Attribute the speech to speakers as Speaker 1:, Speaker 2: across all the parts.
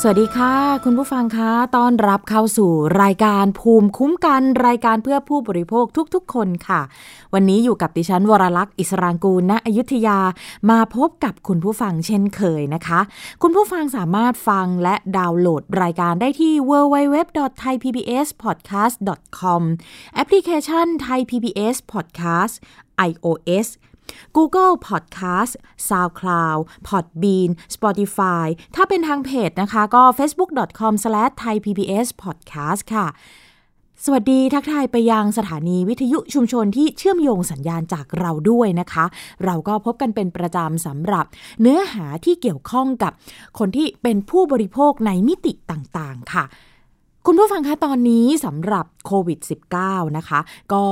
Speaker 1: สวัสดีค่ะ คุณผู้ฟังคะต้อนรับเข้าสู่รายการภูมิคุ้มกันรายการเพื่อผู้บริโภคทุกๆ คนค่ะ วันนี้อยู่กับดิฉันวรลักษ์อิสรางกูลณอยุธยามาพบกับคุณผู้ฟังเช่นเคยนะคะ คุณผู้ฟังสามารถฟังและดาวน์โหลดรายการได้ที่ www.thaipbspodcast.com แอปพลิเคชัน Thai PBS Podcast iOS Google Podcast SoundCloud Podbean Spotify ถ้าเป็นทางเพจนะคะก็ facebook.com/thaipbspodcast ค่ะ สวัสดีทักทายไปยังสถานีวิทยุชุมชนที่เชื่อมโยงสัญญาณจากเราด้วยนะคะ เราก็พบกันเป็นประจำสำหรับ เนื้อหาที่เกี่ยวข้องกับคนที่เป็นผู้บริโภคในมิติต่างๆ ค่ะคุณผู้ฟังคะตอนนี้สำหรับโควิด -19 นะคะ ก็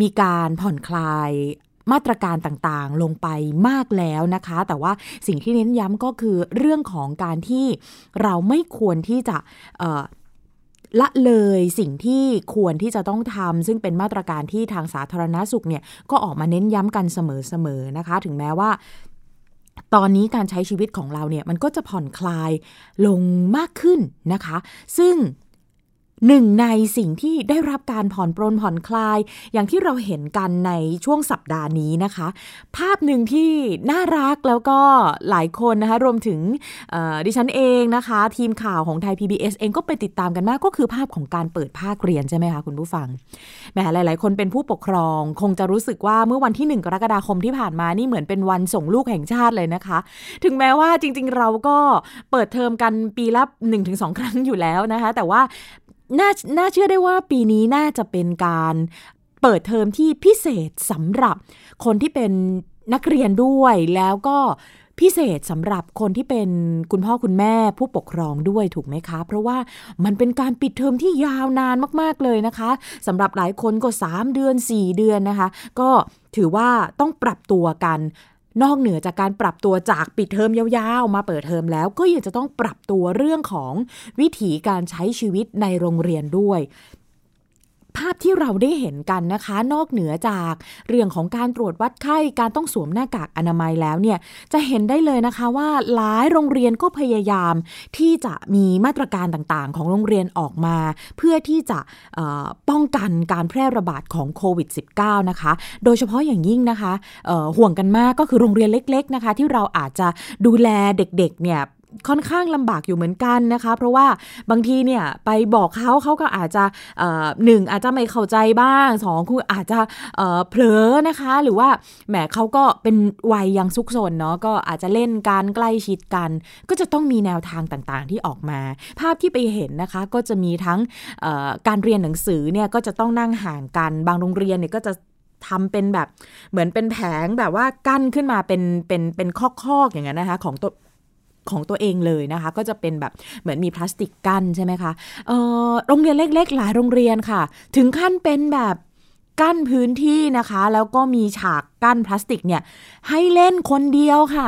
Speaker 1: มีการผ่อนคลาย มาตรการต่างๆ ลงไปมากแล้วนะคะ แต่ว่าสิ่งที่เน้นย้ำก็คือเรื่องของการที่เราไม่ควรที่จะละเลยสิ่งที่ควรที่จะต้องทำซึ่งเป็นมาตรการที่ทางสาธารณาสุขเนี่ยก็ออกมาเน้นย้ำกันเสมอๆนะคะ ถึงแม้ว่าตอนนี้การใช้ชีวิตของเราเนี่ยมันก็จะผ่อนคลายลงมากขึ้นนะคะ ซึ่ง หนึ่งในสิ่งที่ได้รับการผ่อนปรนผ่อนคลาย อย่างที่เราเห็นกันในช่วงสัปดาห์นี้นะคะ ภาพหนึ่งที่น่ารักแล้วก็หลายคนนะคะรวมถึงดิฉันเองนะคะ ทีมข่าวของไทย PBS เองก็ไปติดตามกันมากก็คือภาพของการเปิดภาคเรียนใช่ไหมคะคุณผู้ฟังแหมหลาย ๆ คนเป็นผู้ปกครอง คงจะรู้สึกว่าเมื่อวันที่ 1 กรกฎาคมที่ผ่านมานี่เหมือนเป็นวันส่งลูกแห่งชาติเลยนะคะ ถึงแม้ว่าจริง ๆ เราก็เปิดเทอมกันปีละ1-2 ครั้งอยู่แล้วนะคะ แต่ว่า น่าน่าเชื่อได้ว่าปีนี้น่าจะเป็นการเปิดเทอมที่พิเศษสำหรับคนที่เป็นนักเรียนด้วยแล้วก็พิเศษสำหรับคนที่เป็นคุณพ่อคุณแม่ผู้ปกครองด้วยถูกไหมคะ เพราะว่ามันเป็นการปิดเทอมที่ยาวนานมาก ๆ เลยนะคะสำหรับหลายคนก็ 3 เดือน 4 เดือนนะคะ ก็ถือว่าต้องปรับตัวกัน นอกเหนือจากการปรับตัวจากปิดเทอมยาวๆ มาเปิดเทอมแล้วก็ยังจะต้องปรับตัวเรื่องของวิถีการใช้ชีวิตในโรงเรียนด้วย ภาพที่เราได้เห็นกันนะคะ นอกเหนือจากเรื่องของการตรวจวัดไข้การต้องสวมหน้ากากอนามัยแล้วเนี่ยจะเห็นได้เลยนะคะว่าหลายโรงเรียนก็พยายามที่จะมีมาตรการต่างๆ ของโรงเรียนออกมา เพื่อที่จะป้องกันการแพร่ระบาดของโควิด -19 นะคะ โดยเฉพาะอย่างยิ่งนะคะห่วงกันมากก็คือโรงเรียนเล็ก ๆนะคะ ที่เราอาจจะดูแลเด็กๆเนี่ย ค่อนข้างลำบากอยู่เหมือนกันนะคะ เพราะว่าบางทีเนี่ยไปบอกเขาเขาก็อาจจะหนึ่งอาจจะไม่เข้าใจบ้างสองคืออาจจะเผลอนะคะ หรือว่าแหมเขาก็เป็นวัยยังซุกซนเนาะก็อาจจะเล่นการใกล้ชิดกัน ก็จะต้องมีแนวทางต่างๆที่ออกมา ภาพที่ไปเห็นนะคะก็จะมีทั้งการเรียนหนังสือเนี่ยก็จะต้องนั่งห่างกันบางโรงเรียนเนี่ยก็จะทำเป็นแบบเหมือนเป็นแผงแบบว่ากั้นขึ้นมาเป็นเป็นเป็นคอกๆอย่างนั้นนะคะของตัว ของตัวเองเลยนะคะ ก็จะเป็นแบบเหมือนมีพลาสติกกั้นใช่ไหมคะเออโรงเรียนเล็ก ๆ หลายโรงเรียนค่ะ ถึงขั้นเป็นแบบกั้นพื้นที่นะคะ แล้วก็มีฉากกั้นพลาสติกเนี่ย ให้เล่นคนเดียวค่ะ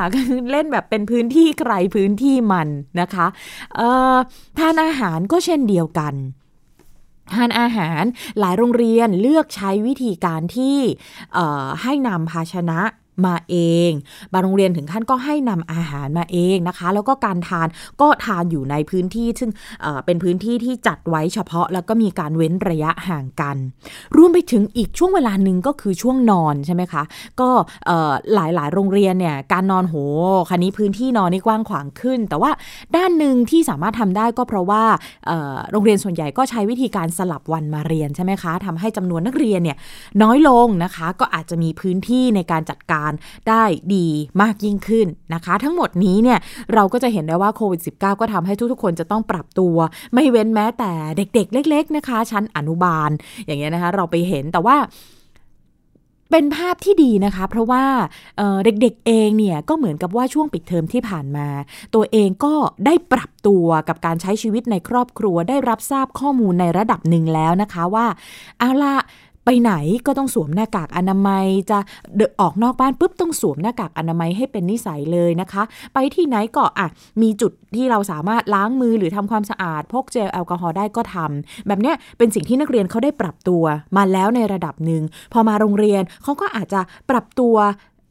Speaker 1: เล่นแบบเป็นพื้นที่ใครพื้นที่มันนะคะทานอาหารก็เช่นเดียวกันทานอาหารหลายโรงเรียนเลือกใช้วิธีการที่ให้นำภาชนะ มาเอง บางโรงเรียนถึงขั้นก็ให้นำอาหารมาเองนะคะ แล้วก็การทานก็ทานอยู่ในพื้นที่ซึ่งเป็นพื้นที่ที่จัดไว้เฉพาะ แล้วก็มีการเว้นระยะห่างกัน รวมไปถึงอีกช่วงเวลาหนึ่งก็คือช่วงนอนใช่ไหมคะ ก็หลายหลายโรงเรียนเนี่ยการนอนโหคันนี้พื้นที่นอนนี่กว้างขวางขึ้น แต่ว่าด้านหนึ่งที่สามารถทำได้ก็เพราะว่าโรงเรียนส่วนใหญ่ก็ใช้วิธีการสลับวันมาเรียนใช่ไหมคะทำให้จำนวนนักเรียนเนี่ยน้อยลงนะคะ ก็อาจจะมีพื้นที่ในการจัดการารได้ดีมากยิ่งขึ้นนะคะ ทั้งหมดนี้เนี่ยเราก็จะเห็นได้ว่าโควิด -19 ก็ทำให้ทุกๆ คนจะต้องปรับตัว ไม่เว้นแม้แต่เด็กๆ เล็ก ๆ นะคะ ชั้นอนุบาล อย่างเงี้ยนะคะ เราไปเห็นแต่ว่าเป็นภาพที่ดีนะคะ เพราะว่าเเด็กๆเองเนี่ยก็เหมือนกับว่าช่วงปิดเทอมที่ผ่านมา ตัวเองก็ได้ปรับตัวกับการใช้ชีวิตในครอบครัวได้รับทราบข้อมูลในระดับหนึ่งแล้วนะคะว่าเอาละ ไปไหนก็ต้องสวมหน้ากากอนามัย จะเดออกนอกบ้านปุ๊บต้องสวมหน้ากากอนามัยให้เป็นนิสัยเลยนะคะ ไปที่ไหนก็อะมีจุดที่เราสามารถล้างมือหรือทำความสะอาด พกเจลแอลกอฮอล์ได้ก็ทำแบบเนี้ยเป็นสิ่งที่นักเรียนเขาได้ปรับตัวมาแล้วในระดับหนึ่งพอมาโรงเรียนเขาก็อาจจะปรับตัว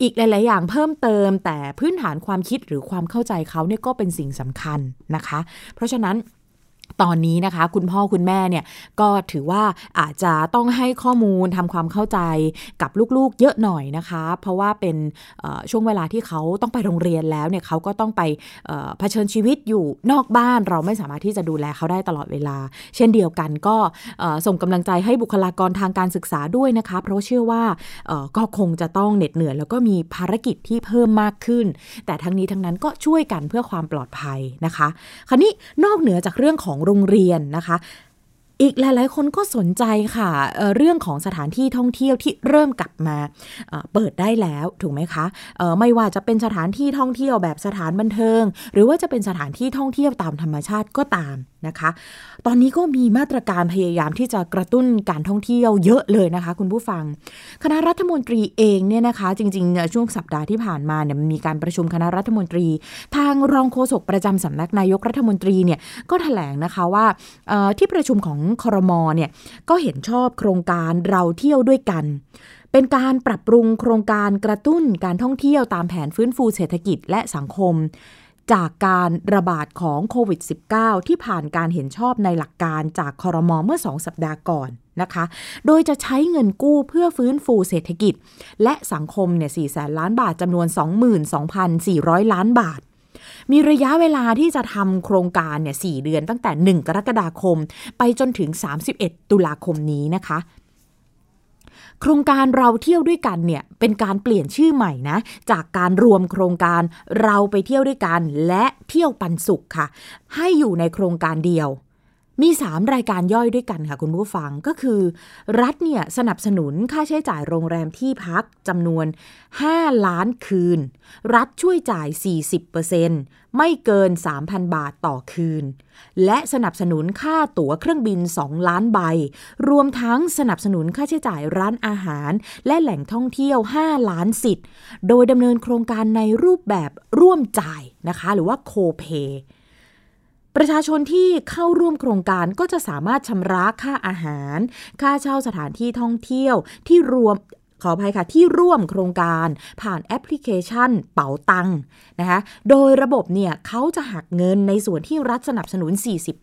Speaker 1: อีกหลาย ๆ อย่างเพิ่มเติม แต่พื้นฐานความคิดหรือความเข้าใจเขาเนี่ยก็เป็นสิ่งสำคัญนะคะ เพราะฉะนั้น ตอนนี้นะคะ คุณพ่อคุณแม่เนี่ยก็ถือว่าอาจจะต้องให้ข้อมูลทำความเข้าใจกับลูกๆ เยอะหน่อยนะคะ เพราะว่าเป็นช่วงเวลาที่เขาต้องไปโรงเรียนแล้วเนี่ยเขาก็ต้องไปเผชิญชีวิตอยู่นอกบ้านเราไม่สามารถที่จะดูแลเขาได้ตลอดเวลา เช่นเดียวกันก็ส่งกำลังใจให้บุคลากรทางการศึกษาด้วยนะคะ เพราะเชื่อว่าก็คงจะต้องเหน็ดเหนื่อยแล้วก็มีภารกิจที่เพิ่มมากขึ้น แต่ทั้งนี้ทั้งนั้นก็ช่วยกันเพื่อความปลอดภัยนะคะ คราวนี้นอกเหนือจากเรื่องของโรงเรียนนะคะ อีกหลาย ๆ คนก็สนใจค่ะเเรื่องของสถานที่ท่องเที่ยวที่เริ่มกลับมาเปิดได้แล้วถูกไหมคะไม่ว่าจะเป็นสถานที่ท่องเที่ยวแบบสถานบันเทิง หรือว่าจะเป็นสถานที่ท่องเที่ยวตามธรรมชาติก็ตามนะคะ ตอนนี้ก็มีมาตรการพยายามที่จะกระตุ้นการท่องเที่ยวเยอะเลยนะคะ คุณผู้ฟัง คณะรัฐมนตรีเองเนี่ยนะคะ จริงๆ ช่วงสัปดาห์ที่ผ่านมาเนี่ยมีการประชุมคณะรัฐมนตรี ทางรองโฆษกประจำสำนักนายกรัฐมนตรีเนี่ยก็ถแถลงนะคะว่าที่ประชุมของคอรมอเนี่ยก็เห็นชอบโครงการเราเที่ยวด้วยกันเป็นการปรับปรุงโครงการกระตุ้นการท่องเที่ยวตามแผนฟื้นฟูเศรษฐกิจและสังคม จากการระบาดของโควิด -19 ที่ผ่านการเห็นชอบในหลักการจากคอรมอเมื่อ 2 สัปดาห์ก่อนนะคะ โดยจะใช้เงินกู้เพื่อฟื้นฟูเศรษฐกิจ และสังคมเนี่ย4แสนล้านบาทจำนวน 22,400 ล้านบาท มีระยะเวลาที่จะทำโครงการเนี่ย4เดือนตั้งแต่ 1 กรกฎาคม ไปจนถึง 31 ตุลาคมนี้นะคะ โครงการเราเที่ยวด้วยกันเนี่ยเป็นการเปลี่ยนชื่อใหม่นะจากการรวมโครงการเราไปเที่ยวด้วยกัน และเที่ยวปันสุขค่ะ ให้อยู่ในโครงการเดียว มี 3 รายการย่อยด้วยกันค่ะคุณผู้ฟังก็คือ รัฐเนี่ยสนับสนุนค่าใช้จ่ายโรงแรมที่พักจำนวน 5 ล้านคืน รัฐช่วยจ่าย 40%ไม่เกิน 3,000 บาทต่อคืน และสนับสนุนค่าตั๋วเครื่องบิน 2 ล้านใบ รวมทั้งสนับสนุนค่าใช้จ่ายร้านอาหาร และแหล่งท่องเที่ยว 5 ล้านสิทธิ์ โดยดำเนินโครงการในรูปแบบร่วมจ่ายนะคะ หรือว่าโคเป ประชาชนที่เข้าร่วมโครงการก็จะสามารถชำระค่าอาหาร ค่าเช่าสถานที่ท่องเที่ยวที่รวม ขออภัยค่ะ ที่ร่วมโครงการผ่านแอปพลิเคชันเป๋าตังนะคะโดยระบบเนี่ยเขาจะหักเงินในส่วนที่รัฐสนับสนุน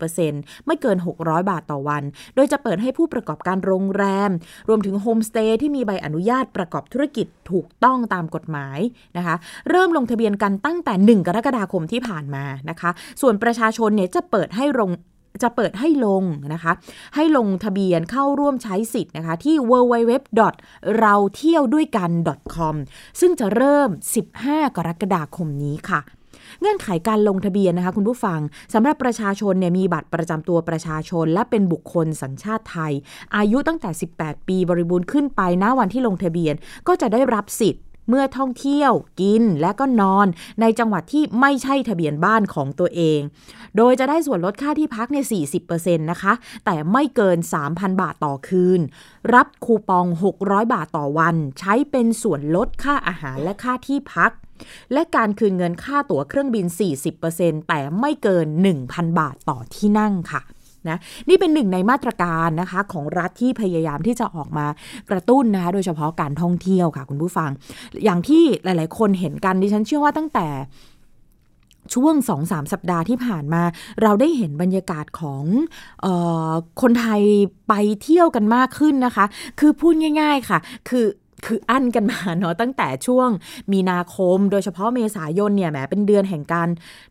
Speaker 1: 40%ไม่เกิน 600 บาทต่อวัน โดยจะเปิดให้ผู้ประกอบการโรงแรม รวมถึงโฮมสเตย์ที่มีใบอนุญาตประกอบธุรกิจถูกต้องตามกฎหมายนะคะเริ่มลงทะเบียนกันตั้งแต่ 1 กรกฎาคมที่ผ่านมานะคะ ส่วนประชาชนเนี่ยจะเปิดให้ลง จะเปิดให้ลงนะคะ ให้ลงทะเบียนเข้าร่วมใช้สิทธิ์นะคะ ที่ www. เราเที่ยวด้วยกัน .com ซึ่งจะเริ่ม 15 กรกฎาคมนี้ค่ะเงื่อนไขการลงทะเบียนนะคะคุณผู้ฟังสำหรับประชาชนเนี่ยมีบัตรประจำตัวประชาชน และเป็นบุคคลสัญชาติไทย อายุตั้งแต่ 18 ปีบริบูรณ์ขึ้นไปณวันที่ลงทะเบียน ก็จะได้รับสิทธิ์ เมื่อท่องเที่ยวกินและก็นอนในจังหวัดที่ไม่ใช่ทะเบียนบ้านของตัวเอง โดยจะได้ส่วนลดค่าที่พักใน 40%นะคะ แต่ไม่เกิน 3,000 บาทต่อคืน รับคูปอง 600 บาทต่อวัน ใช้เป็นส่วนลดค่าอาหารและค่าที่พัก และการคืนเงินค่าตั๋วเครื่องบิน 40%แต่ไม่เกิน 1,000 บาทต่อที่นั่งค่ะ นะนี่เป็นหนึ่งในมาตรการนะคะของรัฐที่พยายามที่จะออกมากระตุ้นนะคะโดยเฉพาะการท่องเที่ยวค่ะคุณผู้ฟัง อย่างที่หลาย ๆ คนเห็นกันดิฉันเชื่อว่าตั้งแต่ช่วงสองสามสัปดาห์ที่ผ่านมา เราได้เห็นบรรยากาศของออคนไทยไปเที่ยวกันมากขึ้นนะคะ คือพูดง่าย ๆค่ะ คือ คืออั้นกันมาเนาะตั้งแต่ช่วงมีนาคม โดยเฉพาะเมษายนเนี่ยแหมเป็นเดือนแห่งการ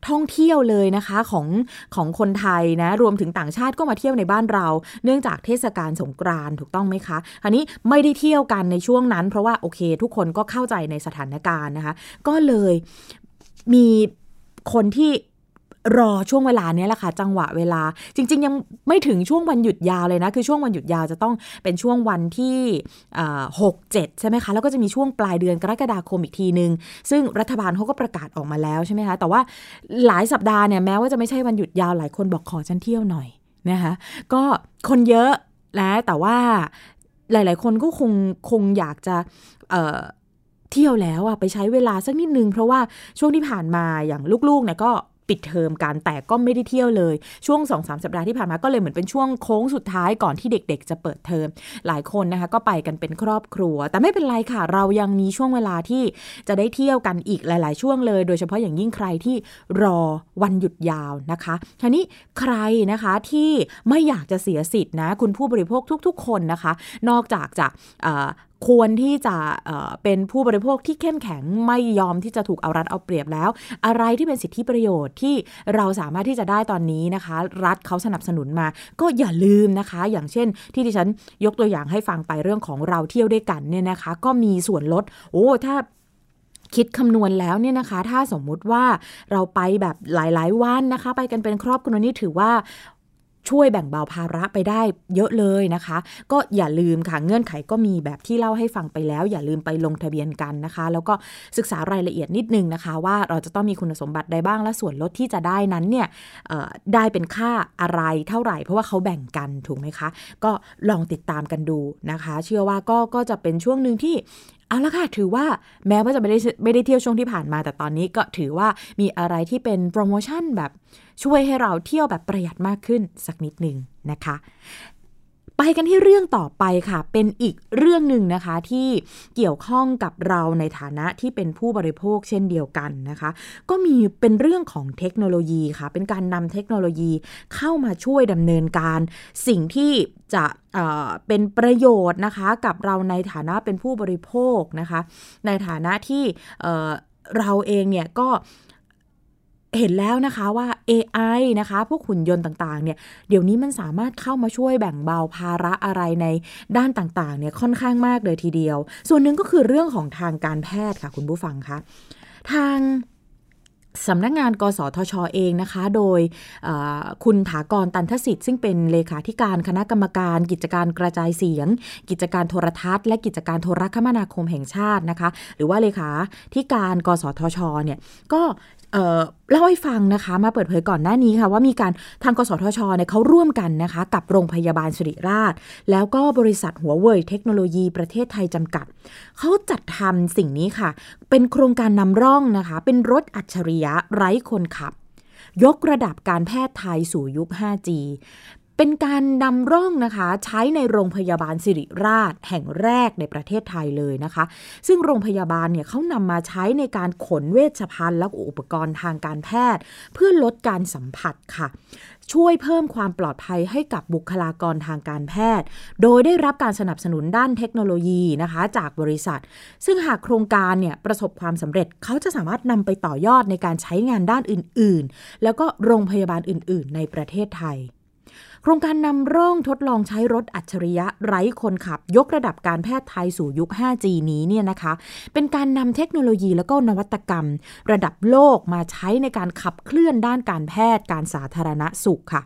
Speaker 1: ท่องเที่ยวเลยนะคะของของคนไทยนะรวมถึงต่างชาติก็มาเที่ยวในบ้านเรา เนื่องจากเทศกาลสงกรานถูกต้องไหมคะอันนี้ไม่ได้เที่ยวกันในช่วงนั้น เพราะว่าโอเค ทุกคนก็เข้าใจในสถานการณ์นะคะ ก็เลยมีคนที่ รอช่วงเวลานี้แหละค่ะ จังหวะเวลา จริง ๆ ยังไม่ถึงช่วงวันหยุดยาวเลยนะ คือช่วงวันหยุดยาวจะต้องเป็นช่วงวันที่หกเจ็ดใช่ไหมคะ แล้วก็จะมีช่วงปลายเดือนกรกฎาคมอีกทีนึง ซึ่งรัฐบาลเขาก็ประกาศออกมาแล้วใช่ไหมคะ แต่ว่าหลายสัปดาห์เนี่ยแม้ว่าจะไม่ใช่วันหยุดยาวหลายคนบอกขอฉันเที่ยวหน่อยนะคะ ก็คนเยอะนะแต่ว่าหลาย ๆ คนก็คงคงอยากจะเที่ยวแล้วอะไปใช้เวลาสักนิดนึง เพราะว่าช่วงที่ผ่านมาอย่างลูกๆเนี่ยก็ ปิดเทอมกันแต่ก็ไม่ได้เที่ยวเลย ช่วง2อสสัปดาห์ที่ผ่านมาก็เลยเหมือนเป็นช่วงโค้งสุดท้ายก่อนที่เด็ก ๆ จะเปิดเทอมหลายคนนะคะก็ไปกันเป็นครอบครัว แต่ไม่เป็นไรค่ะ เรายังมีช่วงเวลาที่จะได้เที่ยวกันอีกหลาย ๆ ช่วงเลย โดยเฉพาะอย่างยิ่งใครที่รอวันหยุดยาวนะคะทีนี้ใครนะคะที่ไม่อยากจะเสียสิทธิ์นะคุณผู้บริโภคทุก ๆ คนนะคะ นอกจากจะ ควรที่จะเป็นผู้บริโภคที่เข้มแข็งไม่ยอมที่จะถูกเอารัดเอาเปรียบแล้ว อะไรที่เป็นสิทธิประโยชน์ที่เราสามารถที่จะได้ตอนนี้นะคะ รัฐเขาสนับสนุนมา ก็อย่าลืมนะคะ อย่างเช่น ที่ดิฉันยกตัวอย่างให้ฟังไปเรื่องของเราเที่ยวด้วยกันเนี่ยนะคะ ก็มีส่วนลด โอ้ถ้าคิดคำนวณแล้วเนี่ยนะคะ ถ้าสมมุติว่าเราไปแบบหลาย ๆ วันนะคะ ไปกันเป็นครอบครัวนี่ถือว่า ช่วยแบ่งเบาภาระไปได้เยอะเลยนะคะ ก็อย่าลืมค่ะเงื่อนไขก็มีแบบที่เล่าให้ฟังไปแล้ว อย่าลืมไปลงทะเบียนกันนะคะ แล้วก็ศึกษารายละเอียดนิดนึงนะคะ ว่าเราจะต้องมีคุณสมบัติใดบ้างและส่วนลดที่จะได้นั้นเนี่ยได้เป็นค่าอะไรเท่าไหร่ เพราะว่าเขาแบ่งกันถูกไหมคะ ก็ลองติดตามกันดูนะคะ เชื่อว่าก็ก็จะเป็นช่วงหนึ่งที่เอาละค่ะถือว่าแม้ว่าจะไม่ได้ไม่ได้เที่ยวช่วงที่ผ่านมา แต่ตอนนี้ก็ถือว่ามีอะไรที่เป็นโปรโมชั่นแบบ ช่วยให้เราเที่ยวแบบประหยัดมากขึ้นสักนิดหนึ่งนะคะ ไปกันที่เรื่องต่อไปค่ะ เป็นอีกเรื่องหนึ่งนะคะที่เกี่ยวข้องกับเราในฐานะที่เป็นผู้บริโภคเช่นเดียวกันนะคะ ก็มีเป็นเรื่องของเทคโนโลยีค่ะ เป็นการนำเทคโนโลยีเข้ามาช่วยดำเนินการ สิ่งที่จะเป็นประโยชน์นะคะกับเราในฐานะเป็นผู้บริโภคนะคะ ในฐานะที่เราเองเนี่ยก็ เห็นแล้วนะคะว่า AI นะคะ พวกหุ่นยนต์ต่างๆ เนี่ย เดี๋ยวนี้มันสามารถเข้ามาช่วยแบ่งเบาภาระอะไรในด้านต่างๆ เนี่ยค่อนข้างมากเลยทีเดียว ส่วนหนึ่งก็คือเรื่องของทางการแพทย์ค่ะ คุณผู้ฟังคะ ทางสำนักงงาน กสทชอเองนะคะ โดยคุณถากรตันทสิทธิ์ ซึ่งเป็นเลขาธิการคณะกรรมการ กิจการกระจายเสียง กิจการโทรทัศน์ และกิจการโทรคมนาคมแห่งชาตินะคะ หรือว่าเลขาธิการ กสทชเนี่ยก็ เล่าให้ฟังนะคะ มาเปิดเผยก่อนหน้านี้ค่ะ ว่ามีการทางกสทชเนี่ยเขาร่วมกันนะคะ กับโรงพยาบาลสุริราช แล้วก็บริษัทหัวเว่ยเทคโนโลยีประเทศไทยจำกัด เขาจัดทำสิ่งนี้ค่ะ เป็นโครงการนำร่องนะคะ เป็นรถอัจฉริยะไร้คนขับ ยกระดับการแพทย์ไทยสู่ยุค 5G เป็นการนำร่องนะคะใช้ในโรงพยาบาลสิริราชแห่งแรกในประเทศไทยเลยนะคะ ซึ่งโรงพยาบาลเนี่ยเขานำมาใช้ในการขนเวชภัณฑ์และอุปกรณ์ทางการแพทย์ เพื่อลดการสัมผัสค่ะ ช่วยเพิ่มความปลอดภัยให้กับบุคลากรทางการแพทย์ โดยได้รับการสนับสนุนด้านเทคโนโลยีนะคะ จากบริษัท ซึ่งหากโครงการเนี่ยประสบความสำเร็จเขาจะสามารถนำไปต่อยอดในการใช้งานด้านอื่น ๆ แล้วก็โรงพยาบาลอื่น ๆ ในประเทศไทย โครงการนำร่องทดลองใช้รถอัจฉริยะไร้คนขับ ยกระดับการแพทย์ไทยสู่ยุค 5G นี้เนี่ยนะคะ เป็นการนำเทคโนโลยีและก็นวัตกรรม ระดับโลกมาใช้ในการขับเคลื่อนด้านการแพทย์การสาธารณสุขค่ะ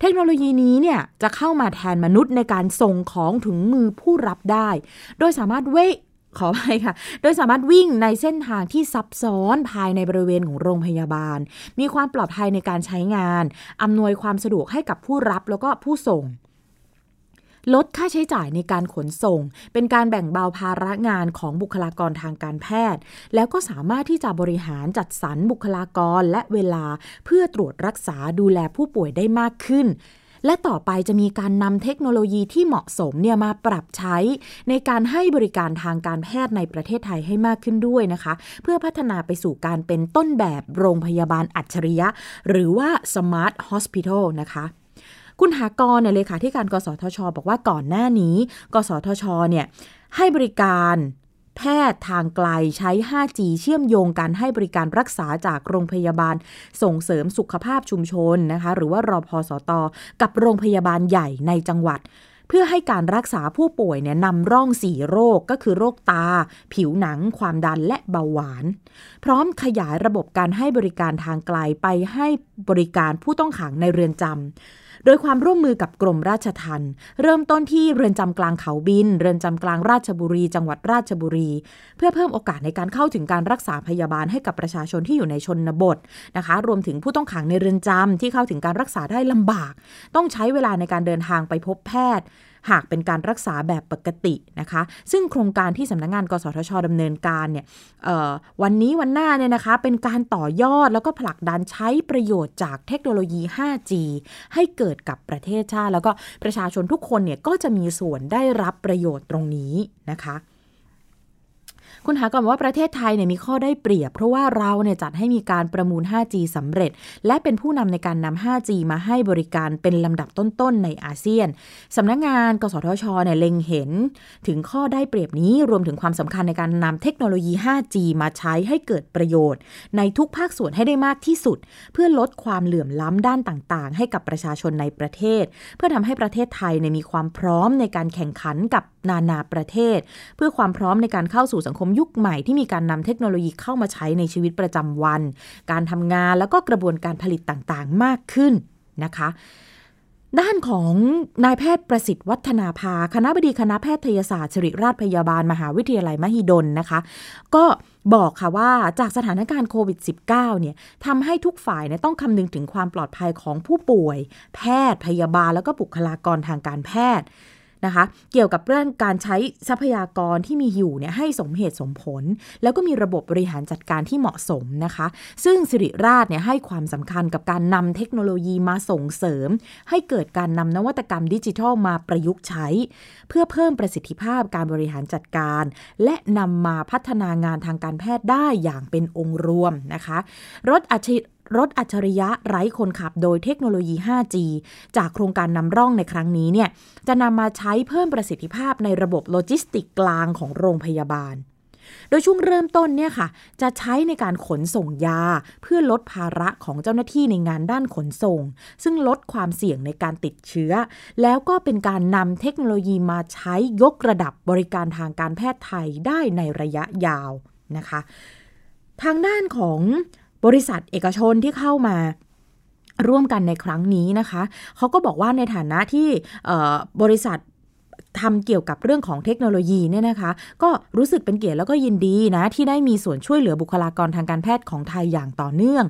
Speaker 1: เทคโนโลยีนี้เนี่ยจะเข้ามาแทนมนุษย์ในการส่งของถึงมือผู้รับได้ โดยสามารถเว ขอไปค่ะ โดยสามารถวิ่งในเส้นทางที่ซับซ้อนภายในบริเวณของโรงพยาบาล มีความปลอดภัยในการใช้งาน อำนวยความสะดวกให้กับผู้รับแล้วก็ผู้ส่งลดค่าใช้จ่ายในการขนส่ง เป็นการแบ่งเบาภาระงานของบุคลากรทางการแพทย์ แล้วก็สามารถที่จะบริหารจัดสรรบุคลากรและเวลาเพื่อตรวจรักษาดูแลผู้ป่วยได้มากขึ้น และต่อไปจะมีการนำเทคโนโลยีที่เหมาะสมเนี่ยมาปรับใช้ในการให้บริการทางการแพทย์ในประเทศไทยให้มากขึ้นด้วยนะคะ เพื่อพัฒนาไปสู่การเป็นต้นแบบโรงพยาบาลอัจฉริยะ หรือว่า Smart Hospital นะคะคุณหากรเนี่ยเลขาธิการกสทช บอกว่าก่อนหน้านี้ กสทชเนี่ยให้บริการ แพทย์ทางไกลใช้ 5G เชื่อมโยงการให้บริการรักษาจากโรงพยาบาล ส่งเสริมสุขภาพชุมชนนะคะหรือว่ารอพอสตกับโรงพยาบาลใหญ่ในจังหวัด เพื่อให้การรักษาผู้ป่วยเนี่ยนำร่องสี่โรคก็คือโรคตา ผิวหนัง ความดันและเบาหวาน พร้อมขยายระบบการให้บริการทางไกลไปให้บริการผู้ต้องขังในเรือนจำ โดยความร่วมมือกับกรมราชทัณฑ์เริ่มต้นที่เรือนจำกลางเขาบิน เรือนจำกลางราชบุรี จังหวัดราชบุรี เพื่อเพิ่มโอกาสในการเข้าถึงการรักษาพยาบาลให้กับประชาชนที่อยู่ในชนบทนะคะ รวมถึงผู้ต้องขังในเรือนจำที่เข้าถึงการรักษาได้ลำบาก ต้องใช้เวลาในการเดินทางไปพบแพทย์ หากเป็นการรักษาแบบปกตินะคะ ซึ่งโครงการที่สำนักงงาน กสทชดำเนินการเนี่ยวันนี้วันหน้าเนี่ยนะคะ เป็นการต่อยอดแล้วก็ผลักดันใช้ประโยชน์จากเทคโนโลยี 5G ให้เกิดกับประเทศชาติ แล้วก็ประชาชนทุกคนเนี่ยก็จะมีส่วนได้รับประโยชน์ตรงนี้นะคะ คุณหาก่อนว่าประเทศไทยเนี่ยมีข้อได้เปรียบ เพราะว่าเราเนี่ยจัดให้มีการประมูล 5G สำเร็จ และเป็นผู้นำในการนำ 5G มาให้บริการเป็นลำดับต้นๆในอาเซียนสำนักงงาน กสทชเนี่ยเล็งเห็น ถึงข้อได้เปรียบนี้รวมถึงความสำคัญในการนำเทคโนโลยี 5G มาใช้ให้เกิดประโยชน์ ในทุกภาคส่วนให้ได้มากที่สุด เพื่อลดความเหลื่อมล้ำด้านต่างๆ ให้กับประชาชนในประเทศ เพื่อทำให้ประเทศไทยเนี่ยมีความพร้อมในการแข่งขันกับนานาประเทศ เพื่อความพร้อมในการเข้าสู่สังคมยุคใหม่ที่มีการนำเทคโนโลยีเข้ามาใช้ในชีวิตประจำวัน การทำงานแล้วก็กระบวนการผลิตต่างๆ มากขึ้นนะคะ ด้านของนายแพทย์ประสิทธิ์วัฒนาภาคณะบดีคณะแพทยศาสตร์ศิริราชพยาบาลมหาวิทยาลัยมหิดลนะคะ ก็บอกค่ะว่าจากสถานการณ์โควิด -19 เนี่ยทำให้ทุกฝ่ายเนี่ยต้องคำนึงถึงความปลอดภัยของผู้ป่วย แพทย์พยาบาลแล้วก็บุคลากรทางการแพทย์ นะคะ เกี่ยวกับเรื่องการใช้ทรัพยากรที่มีอยู่เนี่ยให้สมเหตุสมผล แล้วก็มีระบบบริหารจัดการที่เหมาะสมนะคะ ซึ่งสิริราชเนี่ยให้ความสำคัญกับการนำเทคโนโลยีมาส่งเสริม ให้เกิดการนำนวัตกรรมดิจิทัลมาประยุกต์ใช้ เพื่อเพิ่มประสิทธิภาพการบริหารจัดการ และนำมาพัฒนางานทางการแพทย์ได้อย่างเป็นองค์รวมนะคะรถอัจฉริ รถอัจฉริยะไร้คนขับโดยเทคโนโลยี 5G จากโครงการนำร่องในครั้งนี้เนี่ยจะนำมาใช้เพิ่มประสิทธิภาพในระบบโลจิสติกกลางของโรงพยาบาล โดยช่วงเริ่มต้นเนี่ยค่ะ จะใช้ในการขนส่งยา เพื่อลดภาระของเจ้าหน้าที่ในงานด้านขนส่ง ซึ่งลดความเสี่ยงในการติดเชื้อ แล้วก็เป็นการนำเทคโนโลยีมาใช้ยกระดับบริการทางการแพทย์ไทยได้ในระยะยาวนะคะ ทางด้านของ บริษัทเอกชนที่เข้ามาร่วมกันในครั้งนี้นะคะ เขาก็บอกว่าในฐานะที่บริษัท ทำเกี่ยวกับเรื่องของเทคโนโลยีเนี่ยนะคะ ก็รู้สึกเป็นเกียรติแล้วก็ยินดีนะ ที่ได้มีส่วนช่วยเหลือบุคลากรทางการแพทย์ของไทยอย่างต่อเนื่อง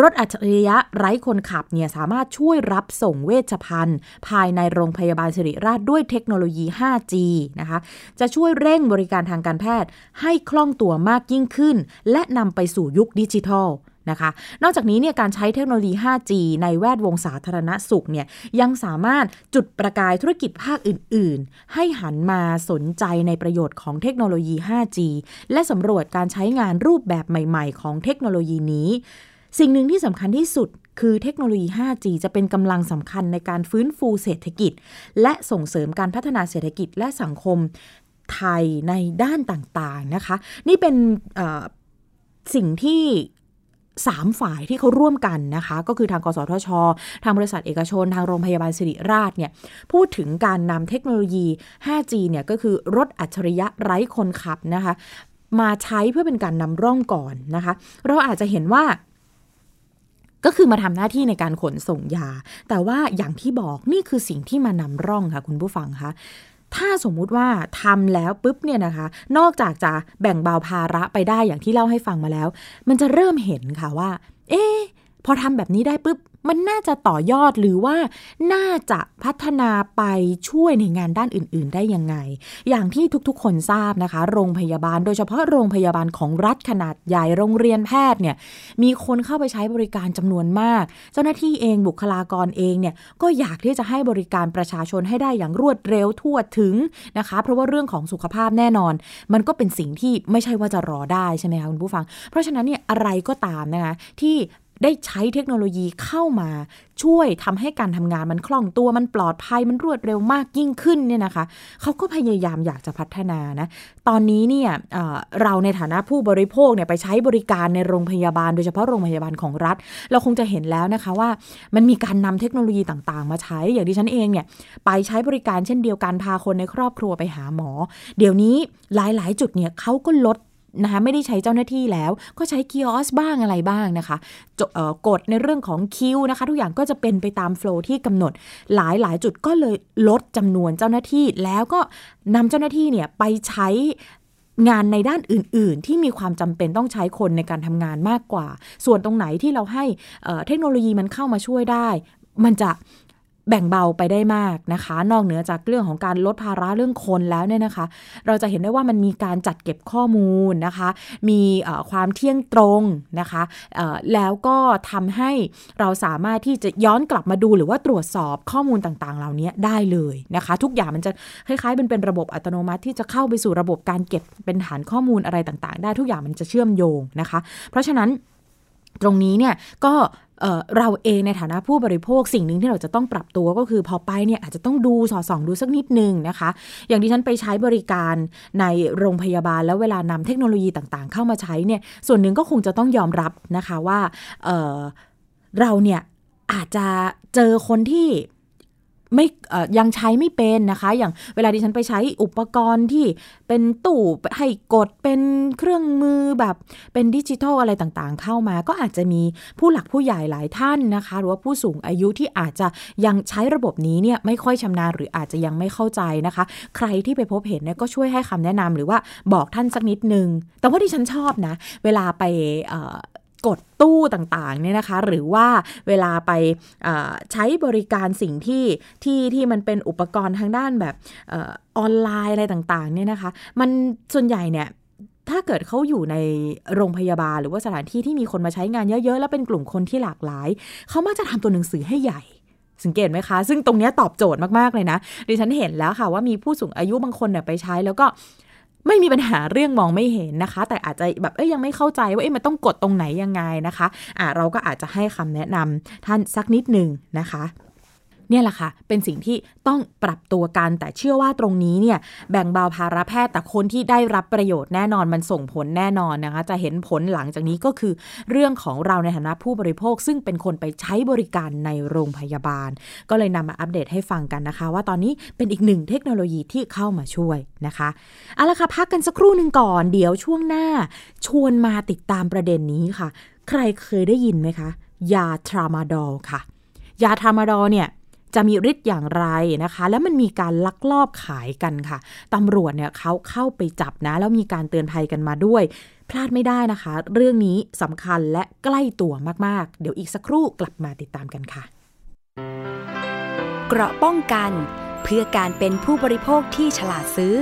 Speaker 1: รถอัจฉริยะไร้คนขับเนี่ยสามารถช่วยรับส่งเวชภัณฑ์ ภายในโรงพยาบาลสิริราชด้วยเทคโนโลยี 5G นะคะ จะช่วยเร่งบริการทางการแพทย์ให้คล่องตัวมากยิ่งขึ้น และนำไปสู่ยุคดิจิทัล นะคะ นอกจากนี้เนี่ยการใช้เทคโนโลยี 5G ในแวดวงสาธารณสุขเนี่ยยังสามารถจุดประกายธุรกิจภาคอื่น ๆ ให้หันมาสนใจในประโยชน์ของเทคโนโลยี 5G และสำรวจการใช้งานรูปแบบใหม่ ๆ ของเทคโนโลยีนี้ สิ่งหนึ่งที่สำคัญที่สุดคือเทคโนโลยี 5G จะเป็นกำลังสำคัญในการฟื้นฟูเศรษฐกิจ และส่งเสริมการพัฒนาเศรษฐกิจและสังคมไทยในด้านต่าง ๆ นะคะ นี่เป็นสิ่งที่ สามฝ่ายที่เขาร่วมกันนะคะ ก็คือทางกสทช ทางบริษัทเอกชน ทางโรงพยาบาลสิริราชเนี่ยพูดถึงการนำเทคโนโลยี 5G เนี่ยก็คือรถอัจฉริยะไร้คนขับนะคะ มาใช้เพื่อเป็นการนำร่องก่อนนะคะ เราอาจจะเห็นว่าก็คือมาทำหน้าที่ในการขนส่งยา แต่ว่าอย่างที่บอกนี่คือสิ่งที่มานำร่องค่ะคุณผู้ฟังคะ ถ้าสมมุติว่าทำแล้วปุ๊บเนี่ยนะคะ นอกจากจะแบ่งเบาภาระไปได้อย่างที่เล่าให้ฟังมาแล้ว มันจะเริ่มเห็นค่ะว่า เอ๊พอทำแบบนี้ได้ปุ๊บ มันน่าจะต่อยอดหรือว่าน่าจะพัฒนาไปช่วยในงานด้านอื่น ๆ ได้ยังไง อย่างที่ทุกๆ คนทราบนะคะ โรงพยาบาล โดยเฉพาะโรงพยาบาลของรัฐขนาดใหญ่โรงเรียนแพทย์เนี่ยมีคนเข้าไปใช้บริการจำนวนมาก เจ้าหน้าที่เองบุคลากรเองเนี่ยก็อยากที่จะให้บริการประชาชนให้ได้อย่างรวดเร็วทั่วถึงนะคะ เพราะว่าเรื่องของสุขภาพแน่นอน มันก็เป็นสิ่งที่ไม่ใช่ว่าจะรอได้ใช่ไหมคะคุณผู้ฟัง เพราะฉะนั้นเนี่ยอะไรก็ตามนะคะที่ ได้ใช้เทคโนโลยีเข้ามาช่วยทำให้การทำงานมันคล่องตัวมันปลอดภัยมันรวดเร็วมากยิ่งขึ้นเนี่ยนะคะเขาก็พยายามอยากจะพัฒนานะตอนนี้เนี่ยเเราในฐานะผู้บริโภคเนี่ยไปใช้บริการในโรงพยาบาล โดยเฉพาะโรงพยาบาลของรัฐ เราคงจะเห็นแล้วนะคะว่ามันมีการนำเทคโนโลยีต่างๆ มาใช้อย่างที่ฉันเองเนี่ยไปใช้บริการเช่นเดียวกันพาคนในครอบครัวไปหาหมอ เดี๋ยวนี้หลายๆ จุดเนี่ยเขาก็ลด นะคะไม่ได้ใช้เจ้าหน้าที่แล้ว ก็ใช้คิออสบ้างอะไรบ้างนะคะกดในเรื่องของคิวนะคะ ทุกอย่างก็จะเป็นไปตามโฟล์ที่กำหนดหลายหลายจุดก็เลยลดจำนวนเจ้าหน้าที่ แล้วก็นำเจ้าหน้าที่เนี่ยไปใช้งานในด้านอื่น ๆ ที่มีความจำเป็นต้องใช้คนในการทำงานมากกว่า ส่วนตรงไหนที่เราให้เทคโนโลยีมันเข้ามาช่วยได้ มันจะ แบ่งเบาไปได้มากนะคะ นอกเหนือจากเรื่องของการลดภาระเรื่องคนแล้วเนี่ยนะคะ เราจะเห็นได้ว่ามันมีการจัดเก็บข้อมูลนะคะ มีความเที่ยงตรงนะคะแล้วก็ทำให้เราสามารถที่จะย้อนกลับมาดูหรือว่าตรวจสอบข้อมูลต่างๆ เหล่านี้ได้เลยนะคะ ทุกอย่างมันจะคล้ายๆเป็นเป็นระบบอัตโนมัติที่จะเข้าไปสู่ระบบการเก็บเป็นฐานข้อมูลอะไรต่างๆ ได้ทุกอย่างมันจะเชื่อมโยงนะคะ เพราะฉะนั้นตรงนี้เนี่ยก็ เราเองในฐานะผู้บริโภคสิ่งหนึ่งที่เราจะต้องปรับตัวก็คือพอไปเนี่ยอาจจะต้องดูสอดส่องดูสักนิดนึงนะคะ อย่างที่ฉันไปใช้บริการในโรงพยาบาลแล้วเวลานำเทคโนโลยีต่างๆ เข้ามาใช้เนี่ยส่วนหนึ่งก็คงจะต้องยอมรับนะคะว่าเเราเนี่ยอาจจะเจอคนที่ ไม่ยังใช้ไม่เป็นนะคะ อย่างเวลาที่ฉันไปใช้อุปกรณ์ที่เป็นตู้ให้กดเป็นเครื่องมือแบบเป็นดิจิทัลอะไรต่างๆ เข้ามา ก็อาจจะมีผู้หลักผู้ใหญ่หลายท่านนะคะ หรือว่าผู้สูงอายุที่อาจจะยังใช้ระบบนี้เนี่ยไม่ค่อยชำนาญหรืออาจจะยังไม่เข้าใจนะคะ ใครที่ไปพบเห็นเนี่ยก็ช่วยให้คำแนะนำหรือว่าบอกท่านสักนิดนึงแต่ว่าที่ฉันชอบนะ เวลาไป กดตู้ต่างๆเนี่ยนะคะ หรือว่าเวลาไปใช้บริการสิ่งที่ที่ที่มันเป็นอุปกรณ์ทางด้านแบบออนไลน์อะไรต่างๆเนี่ยนะคะ มันส่วนใหญ่เนี่ยถ้าเกิดเขาอยู่ในโรงพยาบาล หรือว่าสถานที่ที่มีคนมาใช้งานเยอะ ๆ แล้วเป็นกลุ่มคนที่หลากหลาย เขามักจะทำตัวหนังสือให้ใหญ่สังเกตไหมคะ ซึ่งตรงนี้ตอบโจทย์มาก ๆ เลยนะ ดิฉันเห็นแล้วค่ะว่ามีผู้สูงอายุบางคนเนี่ยไปใช้แล้วก็ ไม่มีปัญหาเรื่องมองไม่เห็นนะคะ แต่อาจจะแบบเอ้ยยังไม่เข้าใจว่าเอ้ยมันต้องกดตรงไหนยังไงนะคะอ่าเราก็อาจจะให้คำแนะนำท่านสักนิดหนึ่งนะคะ เนี่ยแหละค่ะ เป็นสิ่งที่ต้องปรับตัวกัน แต่เชื่อว่าตรงนี้เนี่ยแบ่งเบาภาระแพทย์แต่คนที่ได้รับประโยชน์แน่นอนมันส่งผลแน่นอนนะคะ จะเห็นผลหลังจากนี้ก็คือ เรื่องของเราในฐานะผู้บริโภค ซึ่งเป็นคนไปใช้บริการในโรงพยาบาล ก็เลยนำมาอัปเดตให้ฟังกันนะคะ ว่าตอนนี้เป็นอีกหนึ่งเทคโนโลยีที่เข้ามาช่วยนะคะเอาละค่ะพักกันสักครู่หนึ่งก่อนเดี๋ยวช่วงหน้า ชวนมาติดตามประเด็นนี้ค่ะ ใครเคยได้ยินไหมคะ ยาทรามาดอลค่ะ ยาทรามาดอลเนี่ย จะมีฤทธิ์อย่างไรนะคะ และมันมีการลักลอบขายกันค่ะตำรวจเนี่ยเขาเข้าไปจับนะ แล้วมีการเตือนภัยกันมาด้วย พลาดไม่ได้นะคะ เรื่องนี้สำคัญและใกล้ตัวมากๆ เดี๋ยวอีกสักครู่กลับมาติดตามกันค่ะ
Speaker 2: เกราะป้องกันเพื่อการเป็นผู้บริโภคที่ฉลาดซื้อ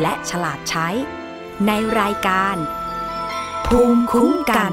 Speaker 2: และฉลาดใช้ ในรายการ ภูมิคุ้มกัน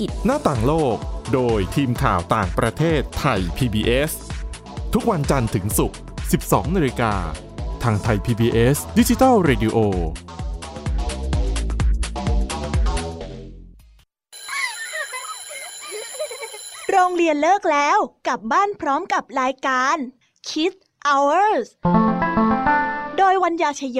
Speaker 3: ิจ
Speaker 4: หน้าต่างโลก โดยทีมข่าวต่างประเทศไทย PBS ทุกวันจันทร์ถึงศุกร์ 12 นาฬิกา ทางไทย PBS ดิจิทัล Radio
Speaker 5: โรงเรียนเลิกแล้ว กลับบ้านพร้อมกับรายการ Kids Hours โดยวัญญาชยโย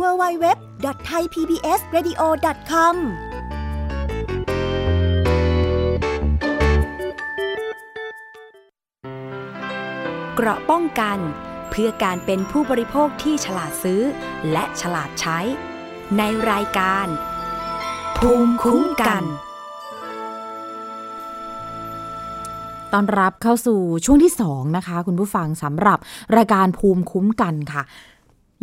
Speaker 6: www.thaipbsradio.com
Speaker 2: เกราะป้องกันเพื่อการเป็นผู้บริโภคที่ฉลาดซื้อ และฉลาดใช้ ในรายการ ภูมิคุ้มกัน
Speaker 1: ตอนรับเข้าสู่ช่วงที่ 2 นะคะ คุณผู้ฟังสำหรับรายการภูมิคุ้มกันค่ะ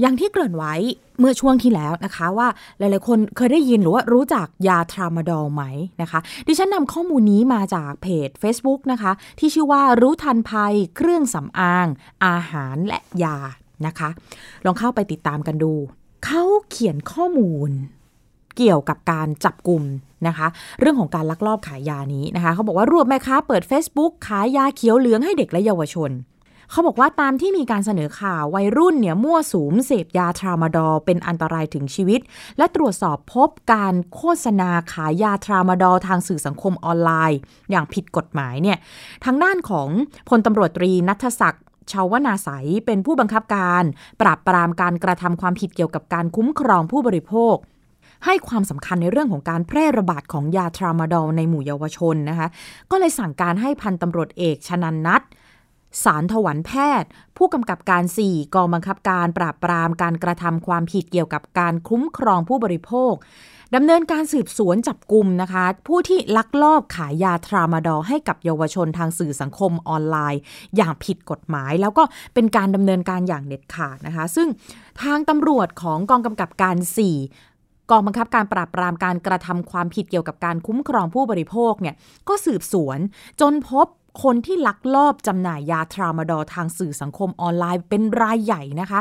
Speaker 1: อย่างที่เกริ่นไว้เมื่อช่วงที่แล้วนะคะว่าหลายๆคนเคยได้ยินหรือว่ารู้จักยาทรามาดอลไหมนะคะ ดิฉันนำข้อมูลนี้มาจากเพจ Facebook นะคะ ที่ชื่อว่ารู้ทันภัย เครื่องสำอาง อาหารและยานะคะ ลองเข้าไปติดตามกันดู เขาเขียนข้อมูลเกี่ยวกับการจับกลุ่มนะคะ เรื่องของการลักลอบขายยานี้นะคะ เขาบอกว่ารวบแม่ค้าเปิด Facebook ขายยาเขียวเหลืองให้เด็กและเยาวชน เขาบอกว่าตามที่มีการเสนอข่าววัยรุ่นเนี่ยมั่วสุมเสพยาทรามาดอลเป็นอันตรายถึงชีวิต และตรวจสอบพบการโฆษณาขายยาทรามาดอลทางสื่อสังคมออนไลน์ อย่างผิดกฎหมายเนี่ยทางด้านของพลตำรวจตรีนัทศักดิ์ชาวนาใสยเป็นผู้บังคับการ ปราบปรามการกระทำความผิดเกี่ยวกับการคุ้มครองผู้บริโภค ให้ความสำคัญในเรื่องของการแพร่ระบาดของยาทรามาดอลในหมู่เยาวชนนะคะ ก็เลยสั่งการให้พันตำรวจเอกชนันนัท สารถวันแพทย์ ผู้กำกับการ 4 กองบังคับการปราบปรามการกระทำความผิดเกี่ยวกับการคุ้มครองผู้บริโภคดำเนินการสืบสวนจับกลุ่มนะคะ ผู้ที่ลักลอบขายยาทรามาดอให้กับเยาวชนทางสื่อสังคมออนไลน์ อย่างผิดกฎหมาย แล้วก็เป็นการดำเนินการอย่างเด็ดขาดนะคะ ซึ่งทางตำรวจของกองกำกับการ 4กองบังคับการปราบปรามการกระทำความผิดเกี่ยวกับการคุ้มครองผู้บริโภคเนี่ยก็สืบสวน จนพบ คนที่ลักลอบจำหน่ายยาทรามาดอทางสื่อสังคมออนไลน์เป็นรายใหญ่นะคะ